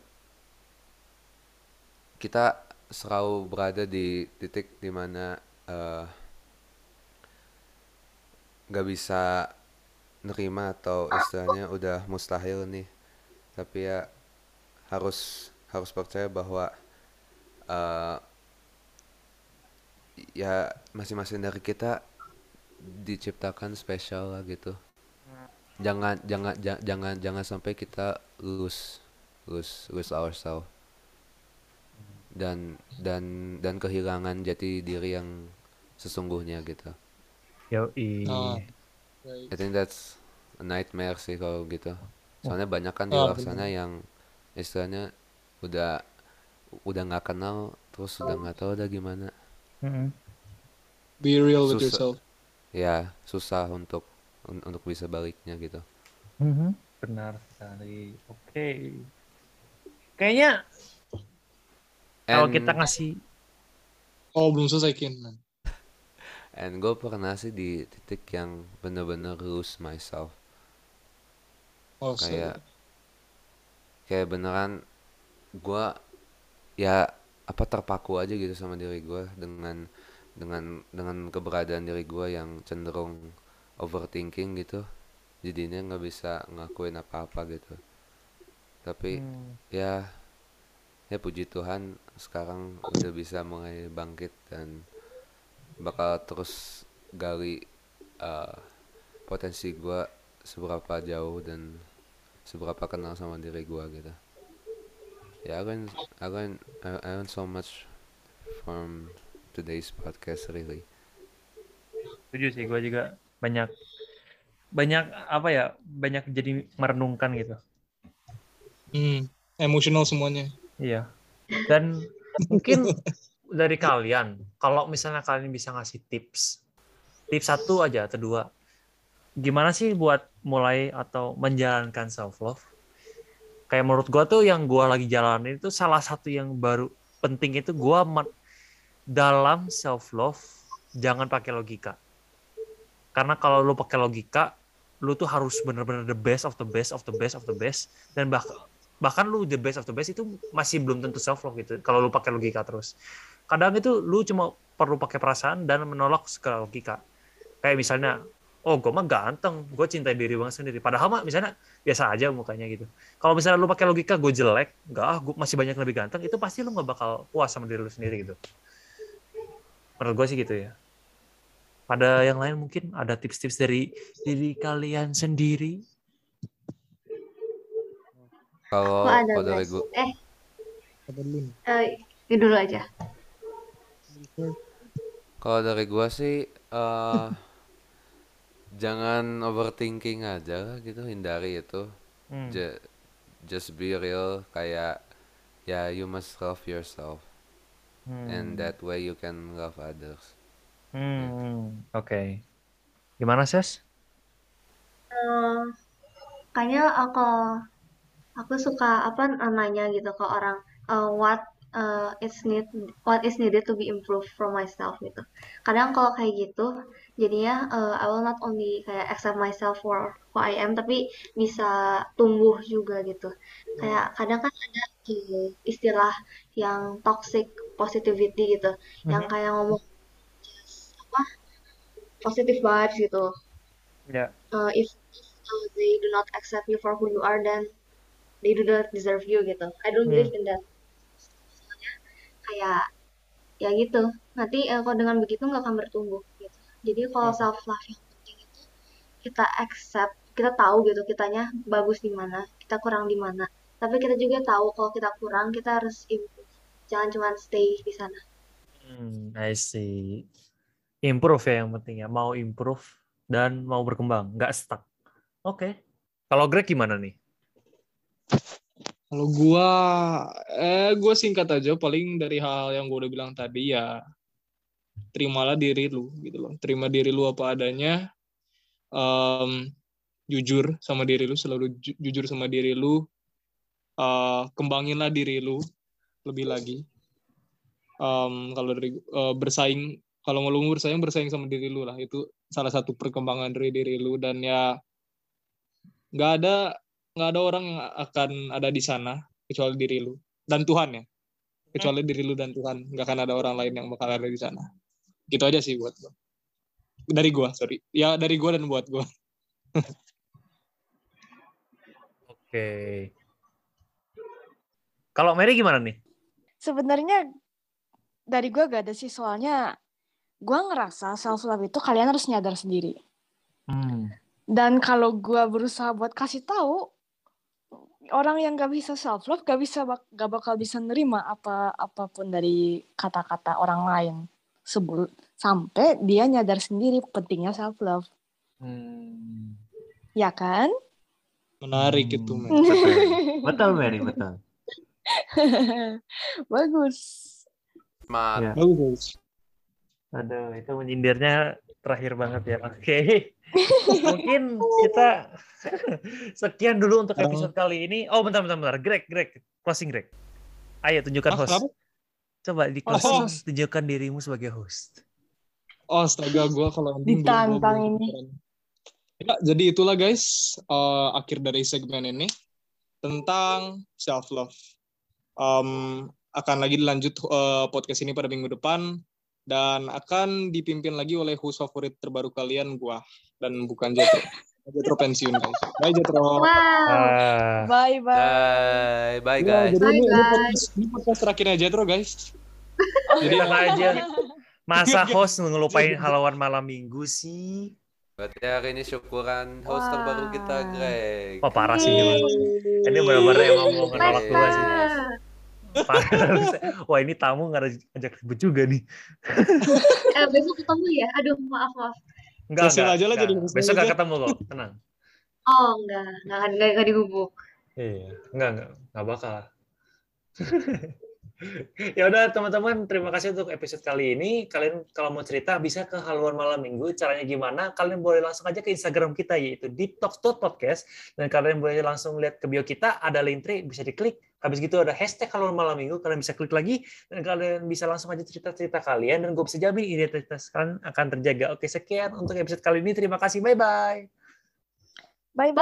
[SPEAKER 4] kita selalu berada di titik di mana eh nggak bisa nerima atau istilahnya udah mustahil nih. Tapi ya harus harus percaya bahwa eh ya masing-masing dari kita diciptakan spesial lah gitu. Jangan jangan ja- jangan jangan sampai kita lose lose lose ourselves dan dan dan kehilangan jati diri yang sesungguhnya gitu
[SPEAKER 2] Yoi.
[SPEAKER 1] Ah. Baik.
[SPEAKER 4] I think that's a nightmare sih kalau gitu soalnya banyak kan di
[SPEAKER 1] Ah,
[SPEAKER 4] luar sana yang istilahnya udah udah nggak kenal terus udah nggak tahu udah gimana.
[SPEAKER 1] Be real with
[SPEAKER 4] Susah.
[SPEAKER 1] yourself.
[SPEAKER 4] ya susah untuk un- untuk bisa baliknya gitu
[SPEAKER 2] Mhm. Benar sekali. Oke. Kayaknya kalau
[SPEAKER 4] And-
[SPEAKER 2] kita ngasih
[SPEAKER 1] Oh, belum selesai Kian.
[SPEAKER 4] and gue pernah sih di titik yang bener-bener lose myself
[SPEAKER 1] Oh, sorry.
[SPEAKER 4] kayak kayak beneran gua ya apa terpaku aja gitu sama diri gua dengan dengan dengan keberadaan diri gua yang cenderung overthinking gitu jadinya nggak bisa ngakuin apa-apa gitu tapi
[SPEAKER 2] Hmm,
[SPEAKER 4] ya ya puji Tuhan sekarang udah bisa mulai bangkit dan bakal terus gali uh, potensi gua seberapa jauh dan seberapa kenal sama diri gua gitu ya I learn I learn I, I learn so much from today's podcast really
[SPEAKER 2] setuju sih gue juga banyak banyak apa ya banyak jadi merenungkan gitu.
[SPEAKER 1] Hmm, emosional semuanya.
[SPEAKER 2] Iya. Dan mungkin dari kalian, kalau misalnya kalian bisa ngasih tips, tips satu aja atau dua, gimana sih buat mulai atau menjalankan self love? Kayak menurut gua tuh yang gua lagi jalanin itu salah satu yang baru penting itu gua men- dalam self love jangan pakai logika. Karena kalau lu pakai logika, lu tuh harus bener-bener the best of the best of the best of the best dan bahkan bahkan lu the best of the best itu masih belum tentu self love gitu kalau lu pakai logika terus. Kadang itu lu cuma perlu pakai perasaan dan menolak segala logika. Kayak misalnya oh gue mah ganteng gue cintai diri banget sendiri. Padahal mah misalnya biasa aja mukanya gitu. Kalau misalnya lu pakai logika gue jelek enggak ah gue masih banyak lebih ganteng itu pasti lu nggak bakal puas sama diri lu sendiri gitu. Menurut gue sih gitu ya. Pada yang lain mungkin? Ada tips-tips dari diri kalian sendiri
[SPEAKER 4] kalau
[SPEAKER 5] ada
[SPEAKER 4] dari
[SPEAKER 5] Eh, eh, ini dulu aja.
[SPEAKER 4] Kalau dari gua sih eh jangan overthinking aja gitu, hindari itu.
[SPEAKER 2] Hmm.
[SPEAKER 4] Ju- just be real kayak ya you must love yourself and
[SPEAKER 2] Hmm.
[SPEAKER 4] that way you can love others.
[SPEAKER 2] Hmm, oke. Gimana, Ses?
[SPEAKER 5] Eh, kayaknya aku aku suka apa namanya gitu ke orang eh, what eh, is need what is needed to be improved from myself gitu. Kadang kalau kayak gitu jadinya eh, I will not only kayak accept myself for who I am tapi bisa tumbuh juga gitu. Kayak kadang kan ada eh, istilah yang toxic positivity gitu, yang
[SPEAKER 2] Mhm.
[SPEAKER 5] kayak ngomong just apa positive vibes gitu
[SPEAKER 2] Ya.
[SPEAKER 5] uh, if, if uh, they do not accept you for who you are, then they do not deserve you gitu. I don't believe in that. Soalnya kayak ya gitu nanti eh, kalau dengan begitu nggak akan bertumbuh gitu jadi kalau
[SPEAKER 1] Hmm.
[SPEAKER 5] self love yang penting itu kita accept kita tahu gitu kitanya bagus di mana kita kurang di mana tapi kita juga tahu kalau kita kurang kita harus improve jangan cuma stay di sana
[SPEAKER 2] Hmm, I see. Improve ya yang penting ya. Mau improve dan mau berkembang, nggak stuck. Oke. Kalau Greg gimana nih?
[SPEAKER 1] Kalau gua, eh gua singkat aja paling dari hal yang gua udah bilang tadi ya terimalah diri lu gitu loh. Terima diri lu apa adanya. Em, jujur sama diri lu, selalu ju- jujur sama diri lu. Eh, kembanginlah diri lu lebih lagi. Em, kalau dari eh, bersaing, kalau mau lu bersaing bersaing sama diri lu lah. Itu salah satu perkembangan dari diri lu dan ya nggak ada nggak ada orang yang akan ada di sana kecuali diri lu dan Tuhan ya kecuali diri lu dan Tuhan nggak akan ada orang lain yang bakal ada di sana gitu aja sih buat gua dari gua sorry ya dari gua dan buat gua
[SPEAKER 2] Oke. Kalau Mary gimana nih?
[SPEAKER 3] Sebenarnya dari gue gak ada sih soalnya gue ngerasa self love itu kalian harus nyadar sendiri.
[SPEAKER 2] Hmm.
[SPEAKER 3] Dan kalau gue berusaha buat kasih tahu orang yang gak bisa self love gak bisa bak- gak bakal bisa nerima apa apa pun dari kata-kata orang lain sebelum sampai dia nyadar sendiri pentingnya self love,
[SPEAKER 2] Hmm.
[SPEAKER 3] ya kan?
[SPEAKER 1] menarik itu
[SPEAKER 2] Hmm.
[SPEAKER 1] men
[SPEAKER 2] Betul. Betul Mary, betul.
[SPEAKER 3] Bagus.
[SPEAKER 4] Smart.
[SPEAKER 2] Ya.
[SPEAKER 1] bagus
[SPEAKER 2] Aduh, itu menyindirnya terakhir banget ya. Oke. Mungkin kita sekian dulu untuk episode kali ini. Oh, bentar, bentar, bentar. Greg, Greg. Closing, Greg. Ayo, tunjukkan
[SPEAKER 1] Ah,
[SPEAKER 2] host. Coba di closing,
[SPEAKER 3] host.
[SPEAKER 2] tunjukkan dirimu sebagai host.
[SPEAKER 1] oh astaga gua kalau
[SPEAKER 3] Ditantang ini.
[SPEAKER 1] ya jadi itulah guys eh, akhir dari segmen ini tentang self love akan lagi dilanjut eh, podcast ini pada minggu depan dan akan dipimpin lagi oleh host favorit terbaru kalian gua dan bukan Jetro. Jetro pensiun guys. Bye Jetro.
[SPEAKER 5] wow
[SPEAKER 2] Ah,
[SPEAKER 3] Bye bye.
[SPEAKER 4] Bye, bye
[SPEAKER 1] Ya,
[SPEAKER 4] guys.
[SPEAKER 1] jadi
[SPEAKER 5] Bye,
[SPEAKER 1] ini, ini
[SPEAKER 5] guys.
[SPEAKER 1] podcast, ini podcast terakhirnya Jetro guys. Jadi
[SPEAKER 2] aja. Masa host ngelupain halawan malam minggu sih?
[SPEAKER 4] Berarti hari ini syukuran host
[SPEAKER 3] Wah.
[SPEAKER 4] terbaru kita, Greg.
[SPEAKER 2] Wah, parah sih ini. Ini benar-benar emang mau menolak gua sih. Parah. Wah, ini tamu nggak ada ajak ribut juga nih.
[SPEAKER 5] eh, besok ketemu ya aduh maaf maaf
[SPEAKER 2] Enggak, enggak,
[SPEAKER 1] aja lah
[SPEAKER 2] enggak.
[SPEAKER 1] jadi
[SPEAKER 2] Besok nggak ketemu kok, tenang.
[SPEAKER 5] oh enggak enggak enggak, enggak dihubung
[SPEAKER 2] Iya, enggak enggak enggak bakal. ya udah teman-teman, terima kasih untuk episode kali ini. Kalian kalau mau cerita bisa ke haluan malam minggu. Caranya gimana? Kalian boleh langsung aja ke Instagram kita yaitu detox.podcast dan kalian boleh langsung lihat ke bio kita ada link tree bisa diklik. Habis gitu ada hashtag haluan malam minggu, kalian bisa klik lagi dan kalian bisa langsung aja cerita-cerita kalian dan gue bisa jamin identitas kalian akan terjaga. Oke, sekian untuk episode kali ini. Terima kasih. Bye bye.
[SPEAKER 3] Bye